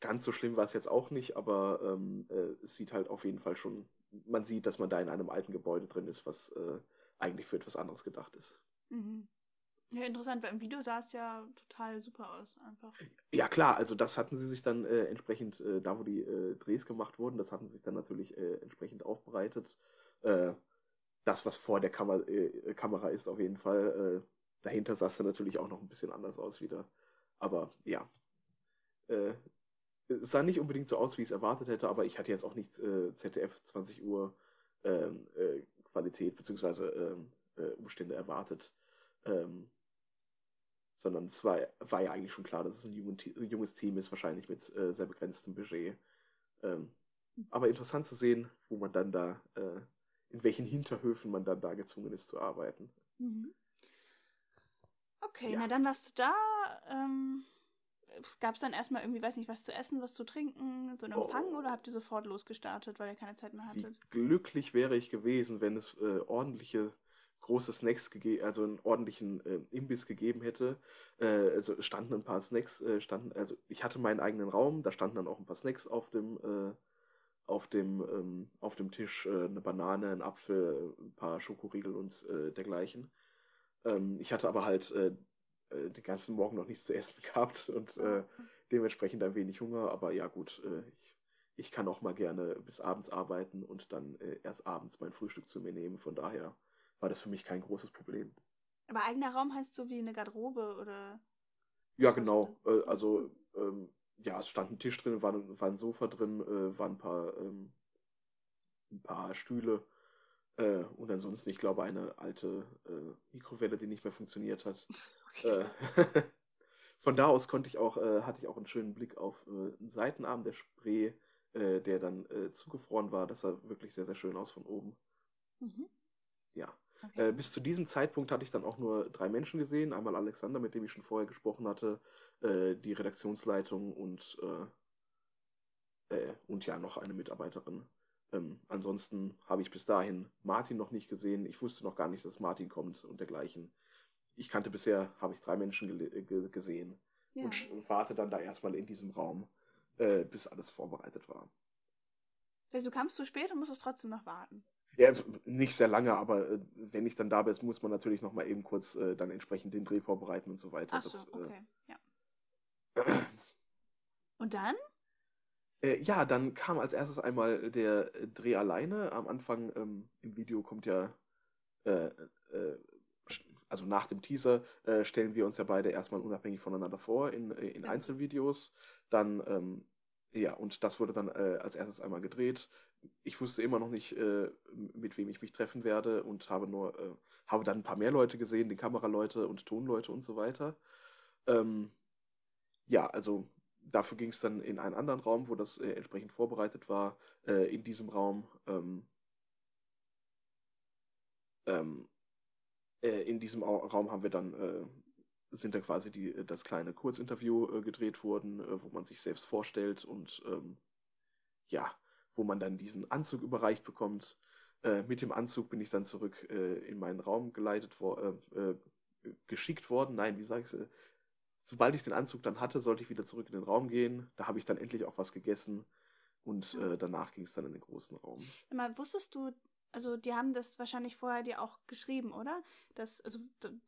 Ganz so schlimm war es jetzt auch nicht, aber ähm, äh, es sieht halt auf jeden Fall schon, man sieht, dass man da in einem alten Gebäude drin ist, was äh, eigentlich für etwas anderes gedacht ist. Mhm. Ja, interessant, weil im Video sah es ja total super aus, einfach. Ja klar, also das hatten sie sich dann äh, entsprechend, äh, da wo die äh, Drehs gemacht wurden, das hatten sie sich dann natürlich äh, entsprechend aufbereitet. Äh, das, was vor der Kamer äh, Kamera ist, auf jeden Fall. Dahinter sah es dann natürlich auch noch ein bisschen anders aus wieder. Aber ja. Es sah nicht unbedingt so aus, wie ich es erwartet hätte, aber ich hatte jetzt auch nicht äh, ZDF 20 Uhr ähm, äh, Qualität bzw. Ähm, äh, Umstände erwartet. Ähm, sondern es war, war ja eigentlich schon klar, dass es ein, junges Team ist, wahrscheinlich mit äh, sehr begrenztem Budget. Ähm, aber interessant zu sehen, wo man dann da, äh, in welchen Hinterhöfen man dann da gezwungen ist zu arbeiten. Mhm. Okay, ja. na dann warst du da. Ähm, Gab es dann erstmal irgendwie, weiß nicht, was zu essen, was zu trinken, so einen Empfang oh. oder habt ihr sofort losgestartet, weil ihr keine Zeit mehr hattet? Wie glücklich wäre ich gewesen, wenn es äh, ordentliche große Snacks gegeben, also einen ordentlichen äh, Imbiss gegeben hätte. Äh, also standen ein paar Snacks, äh, standen, also ich hatte meinen eigenen Raum, da standen dann auch ein paar Snacks auf dem, äh, auf dem, ähm, auf dem Tisch, äh, eine Banane, ein Apfel, ein paar Schokoriegel und äh, dergleichen. Ähm, ich hatte aber halt den ganzen Morgen noch nichts zu essen gehabt und äh, dementsprechend ein wenig Hunger. Aber ja gut, ich, ich kann auch mal gerne bis abends arbeiten und dann äh, erst abends mein Frühstück zu mir nehmen. Von daher war das für mich kein großes Problem. Aber eigener Raum heißt so wie eine Garderobe oder? Ja, genau. Äh, also ähm, ja, es stand ein Tisch drin, war, war ein Sofa drin, äh, waren ein paar, ähm, ein paar Stühle äh, und ansonsten, ich glaube, eine alte äh, Mikrowelle, die nicht mehr funktioniert hat. Okay. Äh, von da aus konnte ich auch, äh, hatte ich auch einen schönen Blick auf einen Seitenarm der Spree, der dann zugefroren war. Das sah wirklich sehr, sehr schön aus von oben. Mhm. Ja. Okay. bis zu diesem Zeitpunkt hatte ich dann auch nur drei Menschen gesehen. Einmal Alexander, mit dem ich schon vorher gesprochen hatte, die Redaktionsleitung und, und ja, noch eine Mitarbeiterin. Ähm, ansonsten habe ich bis dahin Martin noch nicht gesehen. Ich wusste noch gar nicht, dass Martin kommt und dergleichen. Ich kannte bisher, habe ich drei Menschen ge gesehen ja. und warte dann da erstmal in diesem Raum, äh, bis alles vorbereitet war. Also du kamst zu spät und musstest trotzdem noch warten. Ja, nicht sehr lange, aber äh, wenn ich dann da bin, muss man natürlich noch mal eben kurz äh, dann entsprechend den Dreh vorbereiten und so weiter. Ach so, das, äh, okay, ja. und dann? Äh, ja, dann kam als erstes einmal der Dreh alleine. Am Anfang ähm, im Video kommt ja, äh, äh, also nach dem Teaser, stellen wir uns ja beide erstmal unabhängig voneinander vor in, in Einzelvideos. Dann, ähm, ja, und das wurde dann äh, als erstes einmal gedreht. Ich wusste immer noch nicht, mit wem ich mich treffen werde und habe nur, habe dann ein paar mehr Leute gesehen, die Kameraleute und Tonleute und so weiter. Ähm, ja, also dafür ging es dann in einen anderen Raum, wo das äh, entsprechend vorbereitet war. Äh, in diesem Raum, ähm, ähm, äh, in diesem Raum haben wir dann, äh, sind dann quasi die, äh, das kleine Kurzinterview äh, gedreht worden, wo man sich selbst vorstellt und ähm, ja, wo man dann diesen Anzug überreicht bekommt. mit dem Anzug bin ich dann zurück in meinen Raum geleitet, wo, geschickt worden. Nein, wie sage ich es? sobald ich den Anzug dann hatte, sollte ich wieder zurück in den Raum gehen. Da habe ich dann endlich auch was gegessen und äh, danach ging es dann in den großen Raum. Mal, wusstest du, also die haben das wahrscheinlich vorher dir auch geschrieben, oder? Das, also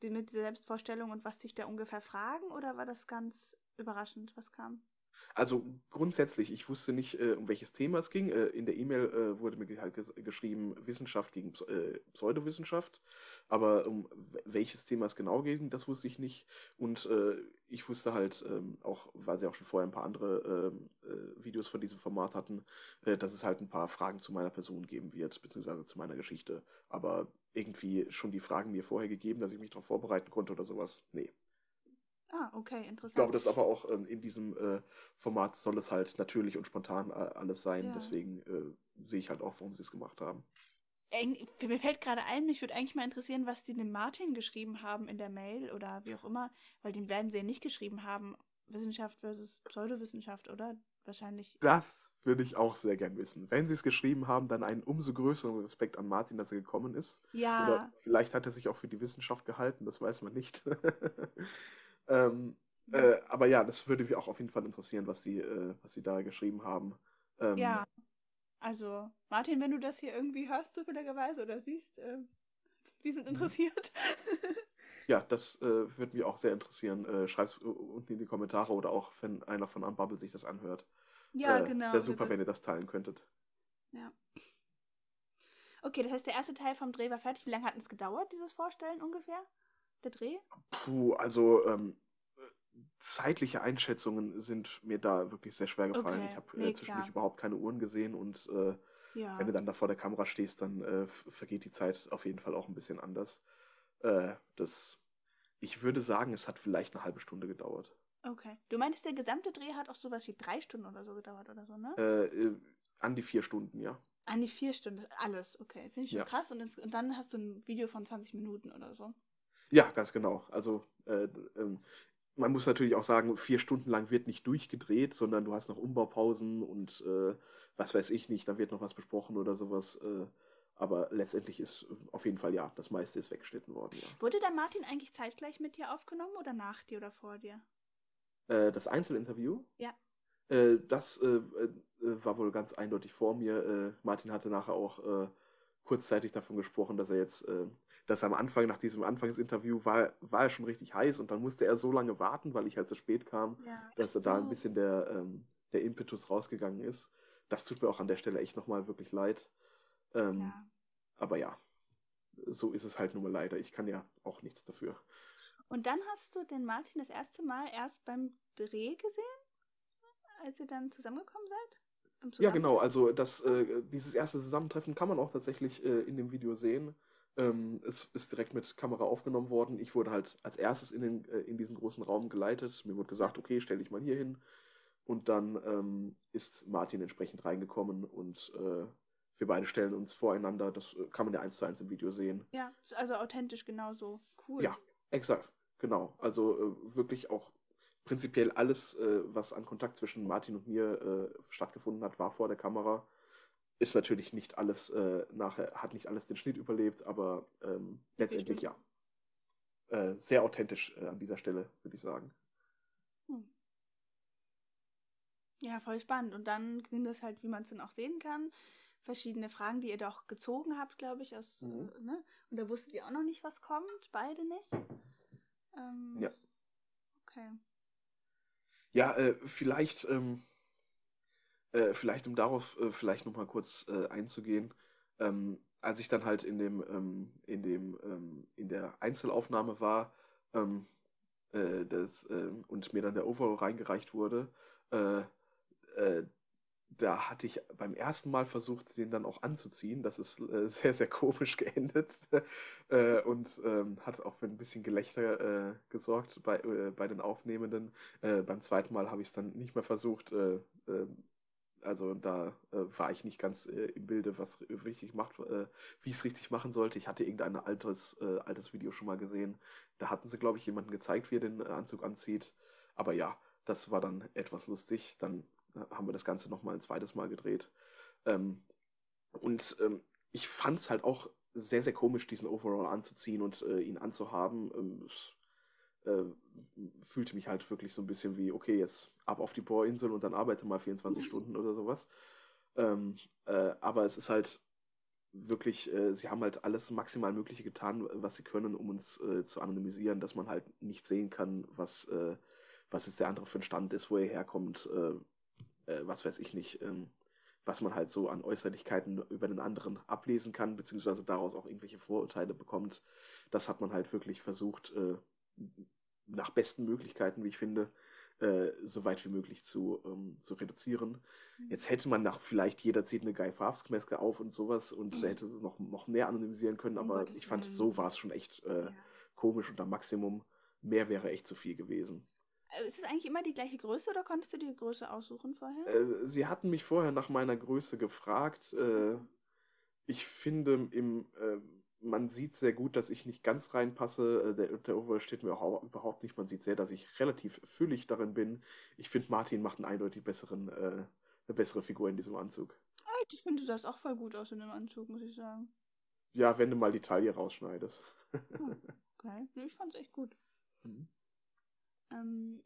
mit dieser Selbstvorstellung und was sich da ungefähr fragen, oder war das ganz überraschend, was kam? Also grundsätzlich, ich wusste nicht, äh, um welches Thema es ging. Äh, in der E-Mail äh, wurde mir halt ges geschrieben, Wissenschaft gegen äh, Pseudowissenschaft. Aber um welches Thema es genau ging, das wusste ich nicht. Und äh, ich wusste halt ähm, auch, weil sie auch schon vorher ein paar andere ähm, äh, Videos von diesem Format hatten, dass es halt ein paar Fragen zu meiner Person geben wird, beziehungsweise zu meiner Geschichte. Aber irgendwie schon die Fragen mir vorher gegeben, dass ich mich darauf vorbereiten konnte oder sowas. Nee. Ah, okay, interessant. Ich glaube, das aber auch ähm, in diesem äh, Format soll es halt natürlich und spontan äh, alles sein. Ja. Deswegen äh, sehe ich halt auch, warum sie es gemacht haben. Mir fällt gerade ein, mich würde eigentlich mal interessieren, was die dem Martin geschrieben haben in der Mail oder wie auch immer, weil den werden sie ja nicht geschrieben haben. Wissenschaft versus Pseudowissenschaft, oder? Wahrscheinlich. Das würde ich auch sehr gern wissen. Wenn sie es geschrieben haben, dann einen umso größeren Respekt an Martin, dass er gekommen ist. Ja. Oder vielleicht hat er sich auch für die Wissenschaft gehalten, das weiß man nicht. Ähm, äh, aber ja, das würde mich auch auf jeden Fall interessieren, was sie, äh, was sie da geschrieben haben. Ähm, ja. Also, Martin, wenn du das hier irgendwie hörst, zufälligerweise oder siehst, äh, wir sind mhm. interessiert. ja, das äh, würde mich auch sehr interessieren. Äh, Schreib es unten in die Kommentare oder auch, wenn einer von Unbubble sich das anhört. Ja, äh, genau. Wäre super, wenn ihr das teilen könntet. Ja. Okay, das heißt, der erste Teil vom Dreh war fertig. Wie lange hat es gedauert, dieses Vorstellen ungefähr? Der Dreh? Puh, also ähm, zeitliche Einschätzungen sind mir da wirklich sehr schwer gefallen. Okay, Ich habe nee, äh, zwischendurch klar. überhaupt keine Uhren gesehen und äh, Ja. wenn du dann da vor der Kamera stehst, dann äh, vergeht die Zeit auf jeden Fall auch ein bisschen anders. Äh, das, ich würde sagen, es hat vielleicht eine halbe Stunde gedauert. Okay. Du meintest, der gesamte Dreh hat auch sowas wie drei Stunden oder so gedauert oder so, ne? Äh, an die vier Stunden, ja. An die vier Stunden, alles. Okay, finde ich schon Ja. krass. Und, ins, und dann hast du ein Video von 20 Minuten oder so. Ja, ganz genau. Also äh, ähm, man muss natürlich auch sagen, vier Stunden lang wird nicht durchgedreht, sondern du hast noch Umbaupausen und äh, was weiß ich nicht, da wird noch was besprochen oder sowas. Äh, aber letztendlich ist äh, auf jeden Fall ja, das meiste ist weggeschnitten worden. Ja. Wurde der Martin eigentlich zeitgleich mit dir aufgenommen oder nach dir oder vor dir? Äh, das Einzelinterview, Ja. äh, das äh, war wohl ganz eindeutig vor mir. Martin hatte nachher auch kurzzeitig davon gesprochen, dass er jetzt, äh, dass am Anfang, nach diesem Anfangsinterview, war, war er schon richtig heiß und dann musste er so lange warten, weil ich halt zu spät kam, Ja. dass da ein bisschen der, ähm, der Impetus rausgegangen ist. Das tut mir auch an der Stelle echt nochmal wirklich leid. Ähm, Ja. Aber ja, so ist es halt nun mal leider. Ich kann ja auch nichts dafür. Und dann hast du den Martin das erste Mal erst beim Dreh gesehen? Als ihr dann zusammengekommen seid? Ja, genau. Also das, äh, dieses erste Zusammentreffen kann man auch tatsächlich äh, in dem Video sehen. Ähm, es ist direkt mit Kamera aufgenommen worden. Ich wurde halt als erstes in, den, äh, in diesen großen Raum geleitet. Mir wurde gesagt, okay, stell dich mal hier hin. Und dann ähm, ist Martin entsprechend reingekommen und äh, wir beide stellen uns voreinander. Das äh, kann man ja eins zu eins im Video sehen. Ja, ist also authentisch genauso. Cool. Ja, exakt, genau. Also äh, wirklich auch prinzipiell alles, äh, was an Kontakt zwischen Martin und mir äh, stattgefunden hat, war vor der Kamera. Ist natürlich nicht alles äh, nachher, hat nicht alles den Schnitt überlebt, aber ähm, letztendlich ja. Äh, sehr authentisch äh, an dieser Stelle, würde ich sagen. Hm. Ja, voll spannend. Und dann ging das halt, wie man es dann auch sehen kann, verschiedene Fragen, die ihr doch gezogen habt, glaube ich, aus, Mhm. äh, ne? Und da wusstet ihr auch noch nicht, was kommt, beide nicht. Ähm, Ja. Okay. Ja, äh, vielleicht, ähm, äh, vielleicht um darauf äh, vielleicht nochmal kurz äh, einzugehen, ähm, als ich dann halt in dem, ähm, in dem, ähm, in der Einzelaufnahme war, ähm, äh, das, ähm, und mir dann der Overall reingereicht wurde, äh, äh, da hatte ich beim ersten Mal versucht, den dann auch anzuziehen. Das ist sehr, sehr komisch geendet und ähm, hat auch für ein bisschen Gelächter gesorgt bei, bei den Aufnehmenden. Beim zweiten Mal habe ich es dann nicht mehr versucht. Also da äh, war ich nicht ganz äh, im Bilde, was richtig macht, äh, wie ich es richtig machen sollte. Ich hatte irgendein altes, äh, altes Video schon mal gesehen. Da hatten sie, glaube ich, jemanden gezeigt, wie er den Anzug anzieht. Aber ja, das war dann etwas lustig. Dann äh, haben wir das Ganze nochmal ein zweites Mal gedreht. Ähm, und ähm, ich fand es halt auch sehr, sehr komisch, diesen Overall anzuziehen und äh, ihn anzuhaben. Ähm, äh, fühlte mich halt wirklich so ein bisschen wie, okay, jetzt ab auf die Bohrinsel und dann arbeite mal 24 Stunden oder sowas. Ähm, äh, aber es ist halt wirklich, äh, sie haben halt alles maximal Mögliche getan, was sie können, um uns äh, zu anonymisieren, dass man halt nicht sehen kann, was, äh, was jetzt der andere für ein Stand ist, wo er herkommt, äh, was weiß ich nicht, ähm, was man halt so an Äußerlichkeiten über den anderen ablesen kann, beziehungsweise daraus auch irgendwelche Vorurteile bekommt. Das hat man halt wirklich versucht, äh, nach besten Möglichkeiten, wie ich finde, äh, so weit wie möglich zu, ähm, zu reduzieren. Mhm. Jetzt hätte man nach vielleicht jeder zieht eine Guy Fawkes-Maske auf und sowas und Mhm. hätte es noch, noch mehr anonymisieren können, aber Gottes ich fand, so war es schon echt äh, Ja. komisch und am Maximum. Mehr wäre echt zu viel gewesen. Äh, Ist es eigentlich immer die gleiche Größe oder konntest du die Größe aussuchen vorher? Äh, sie hatten mich vorher nach meiner Größe gefragt. Äh, ich finde, im, äh, man sieht sehr gut, dass ich nicht ganz reinpasse. Äh, der, der Overall steht mir auch überhaupt nicht. Man sieht sehr, dass ich relativ füllig darin bin. Ich finde, Martin macht einen eindeutig besseren, äh, eine bessere Figur in diesem Anzug. Ah, Ich finde, du sahst auch voll gut aus in dem Anzug, muss ich sagen. Ja, wenn du mal die Taille rausschneidest. Hm, okay. Ich fand's echt gut. Mhm. Ähm,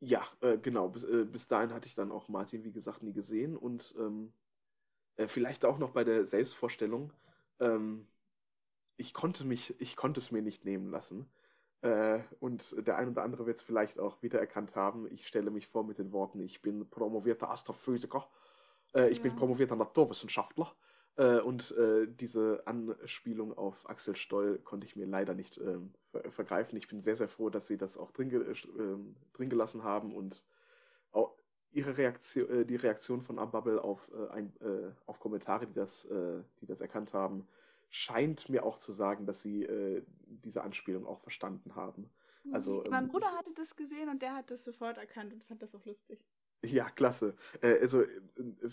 Ja, äh, genau. Bis, äh, bis dahin hatte ich dann auch Martin, wie gesagt, nie gesehen. Und ähm, äh, vielleicht auch noch bei der Selbstvorstellung. Ähm, ich konnte mich, ich konnte es mir nicht nehmen lassen. Äh, und der ein oder andere wird es vielleicht auch wiedererkannt haben. Ich stelle mich vor mit den Worten, ich bin promovierter Astrophysiker, äh, ich bin Ja. promovierter Naturwissenschaftler. Äh, und äh, diese Anspielung auf Axel Stoll konnte ich mir leider nicht ähm, ver vergreifen. Ich bin sehr, sehr froh, dass sie das auch drin, ge äh, drin gelassen haben und auch ihre Reaktion, äh, die Reaktion von Abubble auf, äh, ein, äh, auf Kommentare, die das, die das erkannt haben, scheint mir auch zu sagen, dass sie diese Anspielung auch verstanden haben. Also, mein ähm, Bruder hatte das gesehen und der hat das sofort erkannt und fand das auch lustig. Ja, klasse. Äh, also, äh,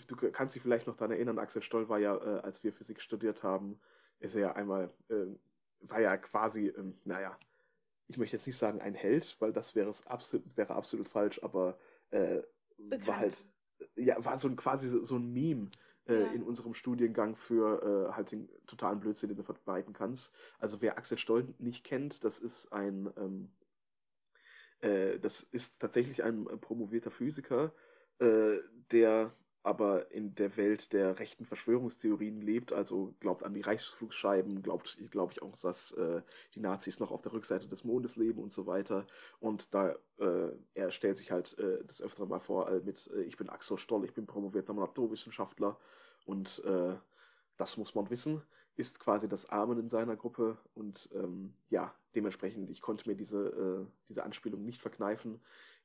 du kannst dich vielleicht noch daran erinnern, Axel Stoll war ja, äh, als wir Physik studiert haben, ist er ja einmal, äh, war ja quasi, ähm, naja, ich möchte jetzt nicht sagen ein Held, weil das wäre absolut, wäre absolut falsch, aber äh, war halt, ja, war so ein quasi so, so ein Meme. Äh, ja. in unserem Studiengang für halt den totalen Blödsinn, den du verbreiten kannst. Also wer Axel Stoll nicht kennt, das ist ein ähm, äh, das ist tatsächlich ein äh, promovierter Physiker, äh, der aber in der Welt der rechten Verschwörungstheorien lebt, also glaubt an die Reichsflugscheiben, glaubt, glaube ich, auch, dass äh, die Nazis noch auf der Rückseite des Mondes leben und so weiter. Und da, äh, er stellt sich halt äh, das öfter mal vor mit, ich bin Axel Stoll, ich bin promovierter Naturwissenschaftler. Und das muss man wissen ist quasi das Amen in seiner Gruppe. Und ähm, ja, dementsprechend, ich konnte mir diese, äh, diese Anspielung nicht verkneifen,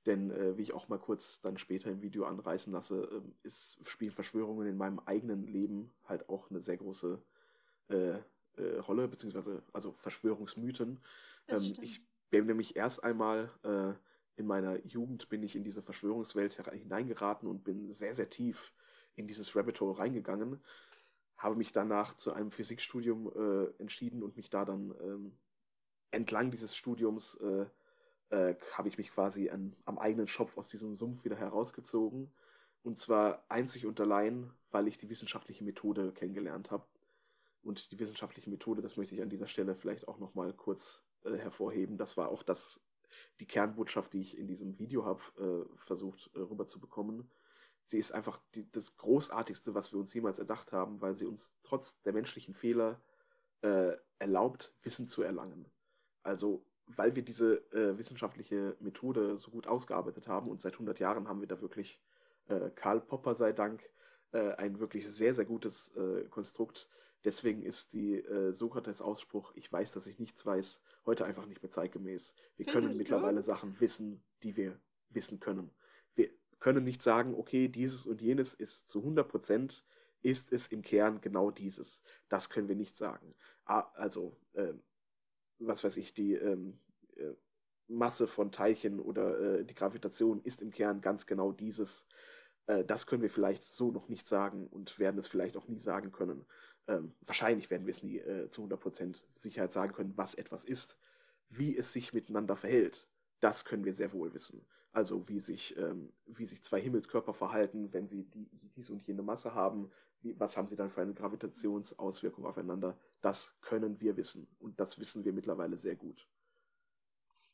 denn äh, wie ich auch mal kurz dann später im Video anreißen lasse, äh, ist, spielen Verschwörungen in meinem eigenen Leben halt auch eine sehr große äh, äh, Rolle, beziehungsweise also Verschwörungsmythen. Ähm, ich bin nämlich erst einmal äh, in meiner Jugend bin ich in diese Verschwörungswelt hineingeraten und bin sehr, sehr tief in dieses Rabbit Hole reingegangen habe mich danach zu einem Physikstudium äh, entschieden und mich da dann ähm, entlang dieses Studiums äh, äh, habe ich mich quasi an, am eigenen Schopf aus diesem Sumpf wieder herausgezogen. Und zwar einzig und allein, weil ich die wissenschaftliche Methode kennengelernt habe. Und die wissenschaftliche Methode, das möchte ich an dieser Stelle vielleicht auch nochmal kurz äh, hervorheben. Das war auch das, die Kernbotschaft, die ich in diesem Video habe äh, versucht äh, rüberzubekommen sie ist einfach die, das Großartigste, was wir uns jemals erdacht haben, weil sie uns trotz der menschlichen Fehler äh, erlaubt, Wissen zu erlangen. Also, weil wir diese äh, wissenschaftliche Methode so gut ausgearbeitet haben und seit 100 Jahren haben wir da wirklich, äh, Karl Popper sei Dank, äh, ein wirklich sehr, sehr gutes äh, Konstrukt. Deswegen ist die äh, Sokrates-Ausspruch, ich weiß, dass ich nichts weiß, heute einfach nicht mehr zeitgemäß. Wir können mittlerweile Sachen wissen, die wir wissen können können nicht sagen, okay, dieses und jenes ist zu 100 Prozent, ist es im Kern genau dieses. Das können wir nicht sagen. Also, äh, was weiß ich, die ähm, äh, Masse von Teilchen oder äh, die Gravitation ist im Kern ganz genau dieses. Äh, das können wir vielleicht so noch nicht sagen und werden es vielleicht auch nie sagen können. Ähm, wahrscheinlich werden wir es nie äh, zu 100% Sicherheit sagen können, was etwas ist. Wie es sich miteinander verhält, das können wir sehr wohl wissen. Also wie sich, ähm, wie sich zwei Himmelskörper verhalten, wenn sie die, diese und jene Masse haben, wie, was haben sie dann für eine Gravitationsauswirkung aufeinander, das können wir wissen. Und das wissen wir mittlerweile sehr gut.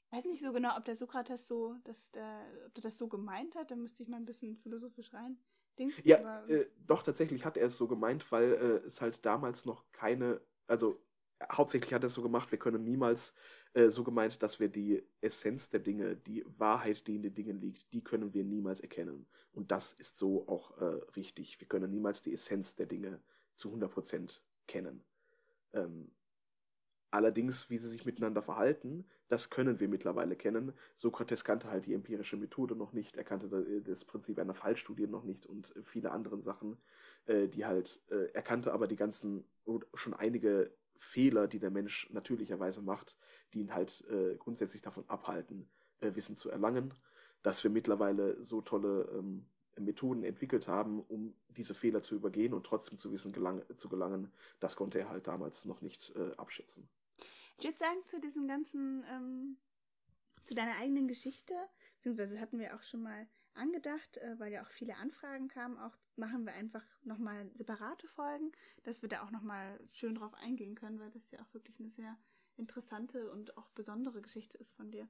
Ich weiß nicht so genau, ob der Sokrates so, dass der, ob der das so gemeint hat, da müsste ich mal ein bisschen philosophisch rein. Ja, äh, doch, tatsächlich hat er es so gemeint, weil äh, es halt damals noch keine, also hauptsächlich hat er es so gemacht, wir können niemals äh, so gemeint, dass wir die Essenz der Dinge, die Wahrheit, die in den Dingen liegt, die können wir niemals erkennen. Und das ist so auch äh, richtig. Wir können niemals die Essenz der Dinge zu 100% kennen. Ähm, allerdings, wie sie sich miteinander verhalten, das können wir mittlerweile kennen. Sokrates kannte halt die empirische Methode noch nicht, er kannte das Prinzip einer Fallstudie noch nicht und viele andere Sachen, äh, die halt, äh, er kannte aber die ganzen, schon einige Fehler, die der Mensch natürlicherweise macht, die ihn halt äh, grundsätzlich davon abhalten, äh, Wissen zu erlangen, dass wir mittlerweile so tolle ähm, Methoden entwickelt haben, um diese Fehler zu übergehen und trotzdem zu Wissen gelang zu gelangen, das konnte er halt damals noch nicht äh, abschätzen. Ich würde sagen, zu diesem ganzen, ähm, zu deiner eigenen Geschichte, beziehungsweise hatten wir auch schon mal angedacht, äh, weil ja auch viele Anfragen kamen. Auch machen wir einfach nochmal separate Folgen, dass wir da auch nochmal schön drauf eingehen können, weil das ja auch wirklich eine sehr interessante und auch besondere Geschichte ist von dir.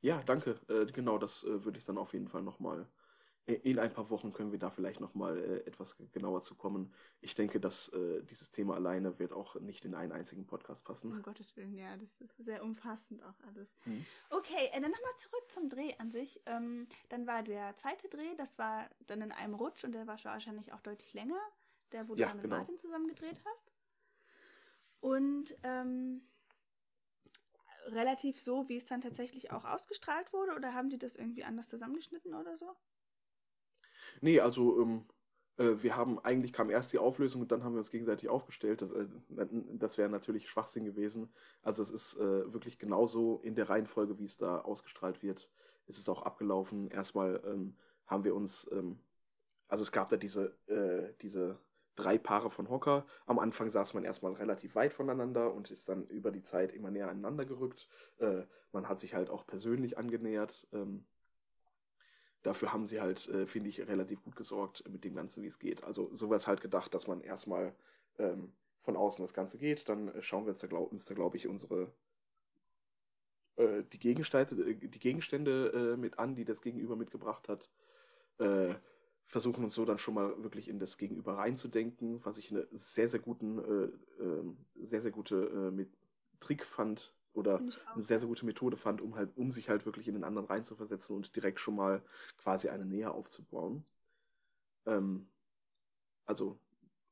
Ja, danke. Äh, genau, das äh, würde ich dann auf jeden Fall nochmal in ein paar Wochen können wir da vielleicht nochmal äh, etwas genauer zu kommen. Ich denke, dass äh, dieses Thema alleine wird auch nicht in einen einzigen Podcast passen. Um Gottes Willen, ja, das ist sehr umfassend auch alles. Mhm. Okay, äh, dann nochmal zurück zum Dreh an sich. Ähm, dann war der zweite Dreh, das war dann in einem Rutsch und der war wahrscheinlich auch deutlich länger. der wo Ja, du mit genau. Martin zusammen gedreht hast. Und ähm, relativ so, wie es dann tatsächlich auch ausgestrahlt wurde, oder haben die das irgendwie anders zusammengeschnitten oder so? Nee, also ähm, äh, wir haben eigentlich kam erst die Auflösung und dann haben wir uns gegenseitig aufgestellt. Das, äh, das wäre natürlich Schwachsinn gewesen. Also es ist äh, wirklich genauso in der Reihenfolge, wie es da ausgestrahlt wird, ist es auch abgelaufen. Erstmal ähm, haben wir uns, ähm, also es gab da diese, äh, diese drei Paare von Hocker. Am Anfang saß man erstmal relativ weit voneinander und ist dann über die Zeit immer näher aneinander gerückt. Äh, man hat sich halt auch persönlich angenähert. Ähm, dafür haben sie halt, äh, finde ich, relativ gut gesorgt mit dem Ganzen, wie es geht. Also sowas halt gedacht, dass man erstmal ähm, von außen das Ganze geht, dann äh, schauen wir uns da, glaub, da glaube ich, unsere äh, die, Gegenstände, äh, die Gegenstände äh, mit an, die das Gegenüber mitgebracht hat. Versuchen uns so dann schon mal wirklich in das Gegenüber reinzudenken, was ich eine sehr, sehr guten, äh, äh, sehr, sehr gute mit Trick fand oder eine sehr, sehr gute Methode fand, um halt, um sich halt wirklich in den anderen reinzuversetzen und direkt schon mal quasi eine Nähe aufzubauen. Ähm, also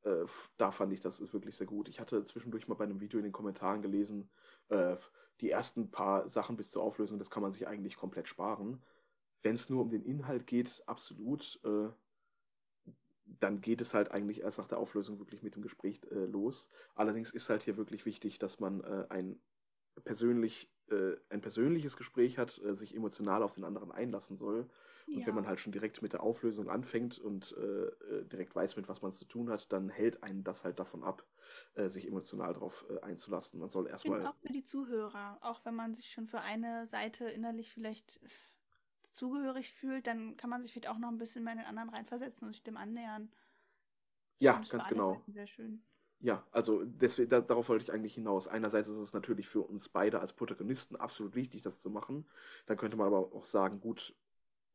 äh, da fand ich das ist wirklich sehr gut. Ich hatte zwischendurch mal bei einem Video in den Kommentaren gelesen, äh, die ersten paar Sachen bis zur Auflösung, das kann man sich eigentlich komplett sparen. Wenn es nur um den Inhalt geht, absolut, äh, dann geht es halt eigentlich erst nach der Auflösung wirklich mit dem Gespräch äh, los. Allerdings ist halt hier wirklich wichtig, dass man äh, ein persönlich äh, ein persönliches Gespräch hat, äh, sich emotional auf den anderen einlassen soll. Und Ja. wenn man halt schon direkt mit der Auflösung anfängt und äh, äh, direkt weiß, mit was man es zu tun hat, dann hält einen das halt davon ab, äh, sich emotional darauf äh, einzulassen. Man soll erstmal. auch für die Zuhörer, auch wenn man sich schon für eine Seite innerlich vielleicht zugehörig fühlt, dann kann man sich vielleicht auch noch ein bisschen mehr in den anderen reinversetzen und sich dem annähern. Ja, ganz genau. Sehr schön. Ja, also deswegen, da, darauf wollte ich eigentlich hinaus. Einerseits ist es natürlich für uns beide als Protagonisten absolut wichtig, das zu machen. Dann könnte man aber auch sagen, gut,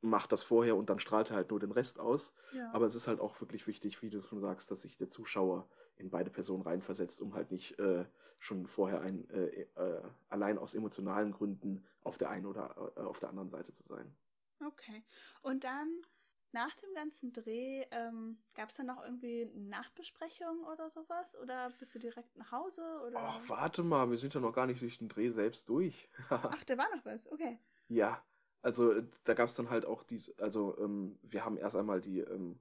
mach das vorher und dann strahlt er halt nur den Rest aus. Ja. Aber es ist halt auch wirklich wichtig, wie du schon sagst, dass sich der Zuschauer in beide Personen reinversetzt, um halt nicht äh, schon vorher ein, äh, äh, allein aus emotionalen Gründen auf der einen oder äh, auf der anderen Seite zu sein. Okay. Und dann nach dem ganzen Dreh, ähm, gab es dann noch irgendwie eine Nachbesprechung oder sowas? Oder bist du direkt nach Hause? Oder? Ach, warte mal, wir sind ja noch gar nicht durch den Dreh selbst durch. Ach, da war noch was. Okay. Ja, also äh, da gab es dann halt auch dies, also ähm, wir haben erst einmal die, ähm,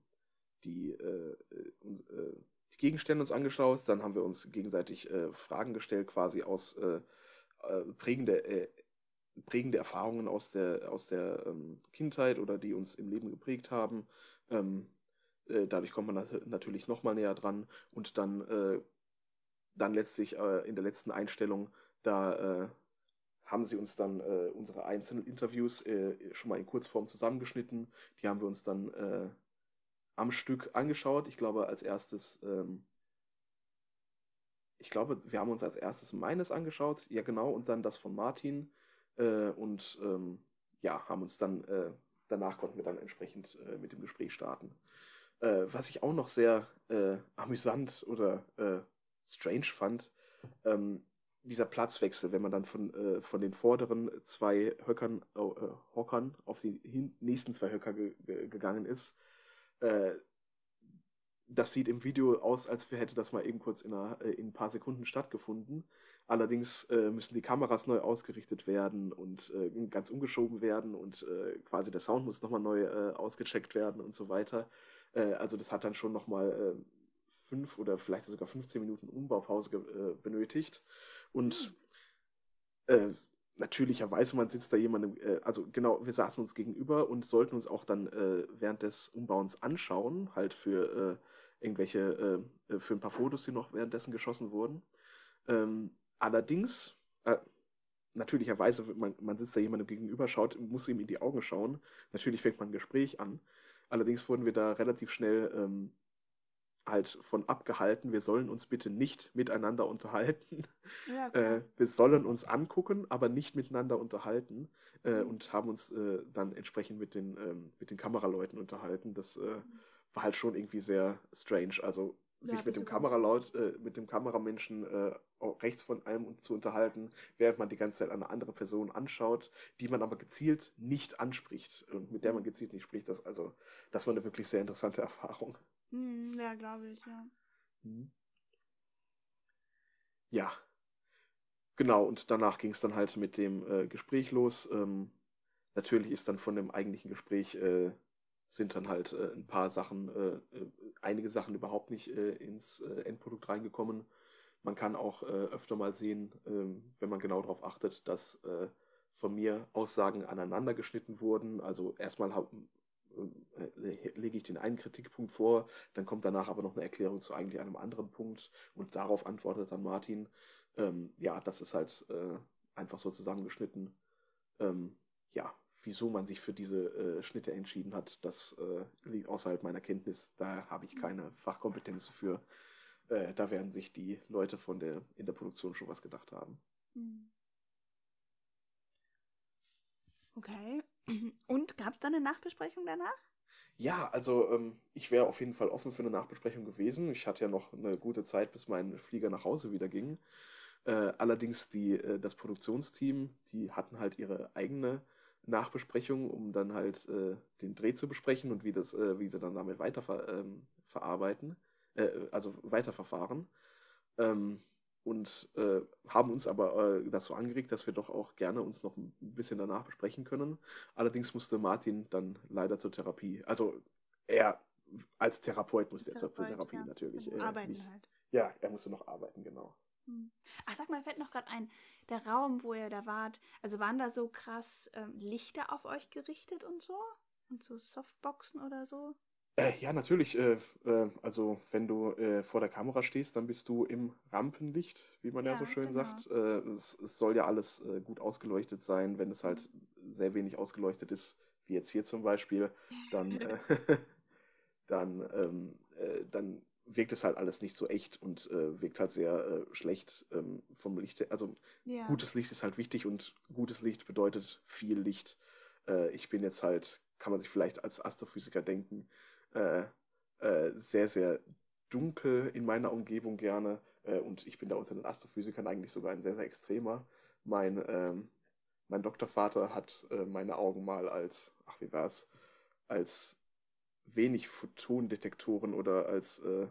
die, äh, äh, äh, die Gegenstände uns angeschaut, dann haben wir uns gegenseitig äh, Fragen gestellt, quasi aus äh, prägende, prägende Erfahrungen aus der, aus der ähm, Kindheit oder die uns im Leben geprägt haben. Ähm, äh, dadurch kommt man nat natürlich nochmal näher dran und dann, äh, dann letztlich äh, in der letzten Einstellung, da äh, haben sie uns dann äh, unsere einzelnen Interviews äh, schon mal in Kurzform zusammengeschnitten. Die haben wir uns dann am Stück angeschaut. Ich glaube, als erstes, ähm, ich glaube, wir haben uns als erstes meines angeschaut, ja genau, und dann das von Martin. Äh, und ähm, ja, haben uns dann, äh, danach konnten wir dann entsprechend äh, mit dem Gespräch starten. Äh, was ich auch noch sehr äh, amüsant oder äh, strange fand, ähm, dieser Platzwechsel, wenn man dann von, von den vorderen zwei Höckern, Hockern auf die nächsten zwei Höcker ge ge gegangen ist, das sieht im Video aus, als hätte das mal eben kurz in, einer, in ein paar Sekunden stattgefunden. Allerdings äh, müssen die Kameras neu ausgerichtet werden und äh, ganz umgeschoben werden und äh, quasi der Sound muss nochmal neu äh, ausgecheckt werden und so weiter. Äh, also das hat dann schon nochmal äh, fünf oder vielleicht sogar 15 Minuten Umbaupause äh, benötigt. Und äh, natürlicherweise, man sitzt da jemandem, also genau, wir saßen uns gegenüber und sollten uns auch dann äh, während des Umbauens anschauen, halt für irgendwelche, für ein paar Fotos, die noch währenddessen geschossen wurden. Ähm, allerdings, äh, natürlicherweise, man, man sitzt da jemandem gegenüber, schaut, muss ihm in die Augen schauen. Natürlich fängt man ein Gespräch an. Allerdings wurden wir da relativ schnell ähm, halt von abgehalten. Wir sollen uns bitte nicht miteinander unterhalten. Ja. Äh, wir sollen uns angucken, aber nicht miteinander unterhalten äh, Mhm. und haben uns äh, dann entsprechend mit den, ähm, mit den Kameraleuten unterhalten. Das äh, Mhm. war halt schon irgendwie sehr strange. Also sich bist mit dem ganz Kameralaut, äh, mit dem Kameramenschen äh, rechts von einem zu unterhalten, während man die ganze Zeit eine andere Person anschaut, die man aber gezielt nicht anspricht und mit der man gezielt nicht spricht. Das, also, das war eine wirklich sehr interessante Erfahrung. Hm, ja, glaube ich, ja. Mhm. Ja, genau. Und danach ging es dann halt mit dem äh, Gespräch los. Ähm, natürlich ist dann von dem eigentlichen Gespräch äh, sind dann halt äh, ein paar Sachen, äh, äh, einige Sachen überhaupt nicht äh, ins Endprodukt reingekommen. Man kann auch öfter mal sehen, ähm, wenn man genau darauf achtet, dass von mir Aussagen aneinander geschnitten wurden. Also erstmal lege ich den einen Kritikpunkt vor, dann kommt danach aber noch eine Erklärung zu eigentlich einem anderen Punkt und darauf antwortet dann Martin. Ähm, ja, das ist halt äh, einfach so zusammengeschnitten. Ähm, ja, wieso man sich für diese äh, Schnitte entschieden hat, das äh, liegt außerhalb meiner Kenntnis. Da habe ich keine Fachkompetenz für. Äh, da werden sich die Leute von der in der Produktion schon was gedacht haben. Hm. Okay. Und gab es dann eine Nachbesprechung danach? Ja, also ähm, ich wäre auf jeden Fall offen für eine Nachbesprechung gewesen. Ich hatte ja noch eine gute Zeit, bis mein Flieger nach Hause wieder ging. Äh, allerdings die, äh, das Produktionsteam, die hatten halt ihre eigene Nachbesprechung, um dann halt äh, den Dreh zu besprechen und wie das, äh, wie sie dann damit weiter ver ähm, verarbeiten, äh, also weiterverfahren. Ähm, und äh, haben uns aber äh, dazu angeregt, dass wir doch auch gerne uns noch ein bisschen danach besprechen können. Allerdings musste Martin dann leider zur Therapie, also er als Therapeut musste er zur Therapie ja. natürlich. Arbeiten nicht, halt. Ja, er musste noch arbeiten, genau. Hm. Ach, sag mal, fällt noch gerade ein, der Raum, wo ihr da wart, also waren da so krass ähm, Lichter auf euch gerichtet und so? Und so Softboxen oder so? Äh, ja, natürlich. Äh, äh, also, wenn du äh, vor der Kamera stehst, dann bist du im Rampenlicht, wie man ja, ja so schön genau. sagt. Äh, es, es, soll ja alles äh, gut ausgeleuchtet sein. Wenn es halt sehr wenig ausgeleuchtet ist, wie jetzt hier zum Beispiel, dann, dann, ähm, dann wirkt es halt alles nicht so echt und wirkt halt sehr schlecht ähm, vom Licht her. Also, ja. gutes Licht ist halt wichtig und gutes Licht bedeutet viel Licht. ich bin jetzt halt, kann man sich vielleicht als Astrophysiker denken, äh, äh, sehr, sehr dunkel in meiner Umgebung gerne. Äh, und ich bin da unter den Astrophysikern eigentlich sogar ein sehr, sehr extremer. Mein, ähm, mein Doktorvater hat äh, meine Augen mal als, ach wie war's, als wenig Photondetektoren oder als äh,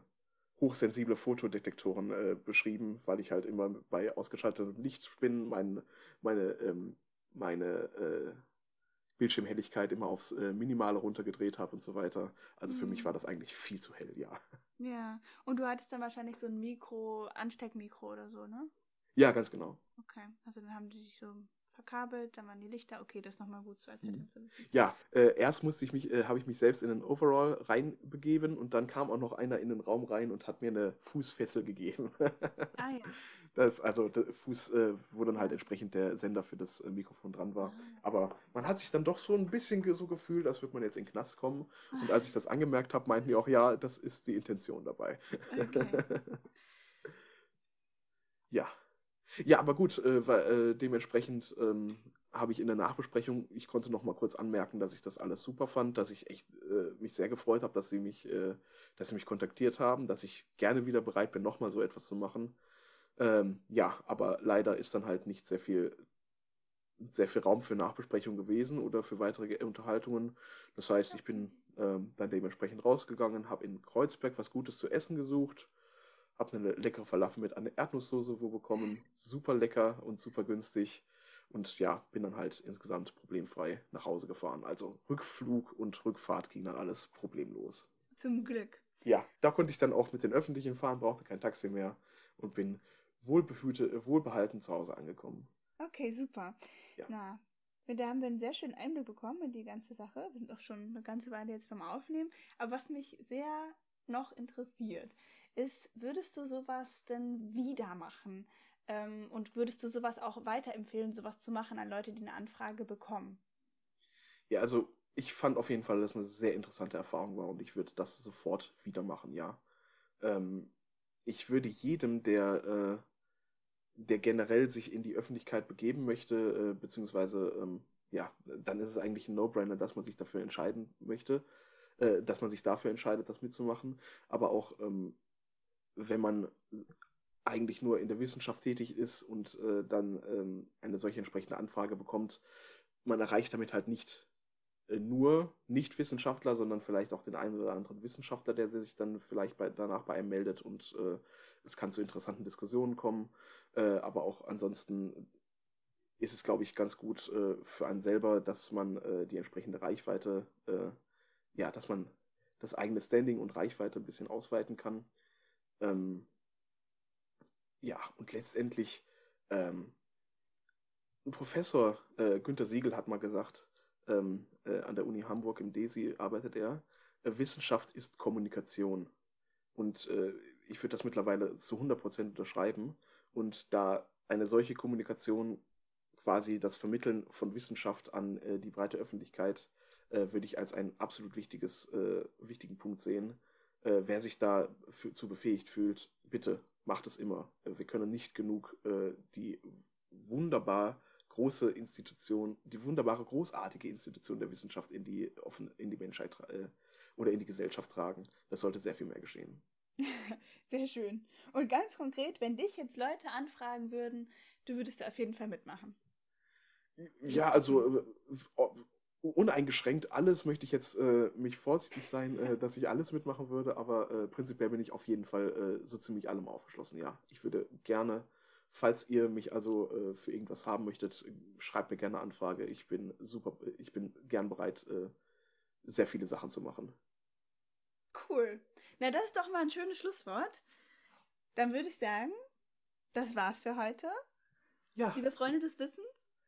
hochsensible Fotodetektoren äh, beschrieben, weil ich halt immer bei ausgeschaltetem Licht bin, mein, meine, ähm, meine äh, Bildschirmhelligkeit immer aufs äh, Minimale runtergedreht habe und so weiter. Also mhm. für mich mhm. war das eigentlich viel zu hell, ja. Ja, und du hattest dann wahrscheinlich so ein Mikro, Ansteckmikro oder so, ne? Ja, ganz genau. Okay, also dann haben die sich so verkabelt, dann waren die Lichter. Okay, das nochmal gut so als mhm. zu wissen. Ja, äh, erst musste ich mich, äh, habe ich mich selbst in den Overall reinbegeben und dann kam auch noch einer in den Raum rein und hat mir eine Fußfessel gegeben. ah ja. Das, also der Fuß, äh, wo dann halt entsprechend der Sender für das äh, Mikrofon dran war. Ah. Aber man hat sich dann doch so ein bisschen so gefühlt, als würde man jetzt in den Knast kommen. Und als ich das angemerkt habe, meinten wir auch, ja, das ist die Intention dabei. Okay. ja. Ja, aber gut, äh, weil, äh, dementsprechend ähm, habe ich in der Nachbesprechung, ich konnte noch mal kurz anmerken, dass ich das alles super fand, dass ich echt äh, mich sehr gefreut habe, dass sie mich, äh, dass sie mich kontaktiert haben, dass ich gerne wieder bereit bin, noch mal so etwas zu machen. Ähm, ja, aber leider ist dann halt nicht sehr viel, sehr viel Raum für Nachbesprechung gewesen oder für weitere Unterhaltungen. Das heißt, ich bin ähm, dann dementsprechend rausgegangen, habe in Kreuzberg was Gutes zu essen gesucht habe eine leckere Falafel mit einer Erdnusssoße wo bekommen. Super lecker und super günstig. Und ja, bin dann halt insgesamt problemfrei nach Hause gefahren. Also Rückflug und Rückfahrt ging dann alles problemlos. Zum Glück. Ja, da konnte ich dann auch mit den Öffentlichen fahren, brauchte kein Taxi mehr und bin wohlbehüte, wohlbehalten zu Hause angekommen. Okay, super. Ja. Na, da haben wir einen sehr schönen Einblick bekommen in die ganze Sache. Wir sind auch schon eine ganze Weile jetzt beim Aufnehmen. Aber was mich sehr noch interessiert, ist, würdest du sowas denn wieder machen? Ähm, und würdest du sowas auch weiterempfehlen, sowas zu machen an Leute, die eine Anfrage bekommen? Ja, also ich fand auf jeden Fall, dass es eine sehr interessante Erfahrung war und ich würde das sofort wieder machen, ja. Ähm, ich würde jedem, der, äh, der generell sich in die Öffentlichkeit begeben möchte, äh, beziehungsweise, ähm, ja, dann ist es eigentlich ein No-Brainer, dass man sich dafür entscheiden möchte, äh, dass man sich dafür entscheidet, das mitzumachen. Aber auch ähm, wenn man eigentlich nur in der Wissenschaft tätig ist und äh, dann ähm, eine solche entsprechende Anfrage bekommt, man erreicht damit halt nicht äh, nur Nicht-Wissenschaftler, sondern vielleicht auch den einen oder anderen Wissenschaftler, der sich dann vielleicht bei, danach bei einem meldet und äh, es kann zu interessanten Diskussionen kommen. Äh, aber auch ansonsten ist es, glaube ich, ganz gut äh, für einen selber, dass man die entsprechende Reichweite, ja, dass man das eigene Standing und Reichweite ein bisschen ausweiten kann. Ähm, ja, und letztendlich, ähm, Professor, äh, Günter Siegel, hat mal gesagt, ähm, äh, an der Uni Hamburg im DESI arbeitet er, äh, Wissenschaft ist Kommunikation. Und äh, ich würde das mittlerweile zu 100% unterschreiben. Und da eine solche Kommunikation quasi das Vermitteln von Wissenschaft an äh, die breite Öffentlichkeit äh, würde ich als einen absolut wichtiges, äh, wichtigen Punkt sehen. Äh, wer sich da für, zu befähigt fühlt, bitte macht es immer. Äh, wir können nicht genug äh, die wunderbar große Institution, die wunderbare, großartige Institution der Wissenschaft in die, offen, in die Menschheit oder in die Gesellschaft tragen. Das sollte sehr viel mehr geschehen. Sehr schön. Und ganz konkret, wenn dich jetzt Leute anfragen würden, du würdest da auf jeden Fall mitmachen. Ja, also äh, uneingeschränkt alles möchte ich jetzt äh, mich vorsichtig sein, äh, dass ich alles mitmachen würde, aber äh, prinzipiell bin ich auf jeden Fall äh, so ziemlich allem aufgeschlossen. Ja, ich würde gerne, falls ihr mich also äh, für irgendwas haben möchtet, schreibt mir gerne Anfrage. Ich bin super, ich bin gern bereit, sehr viele Sachen zu machen. Cool. Na, das ist doch mal ein schönes Schlusswort. Dann würde ich sagen, das war's für heute. Ja. Liebe Freunde des Wissens.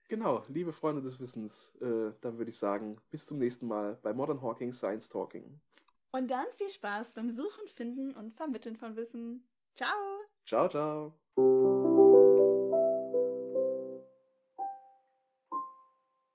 Genau, liebe Freunde des Wissens, äh, dann würde ich sagen, bis zum nächsten Mal bei Modern Hawking Science Talking. Und dann viel Spaß beim Suchen, Finden und Vermitteln von Wissen. Ciao. Ciao, ciao.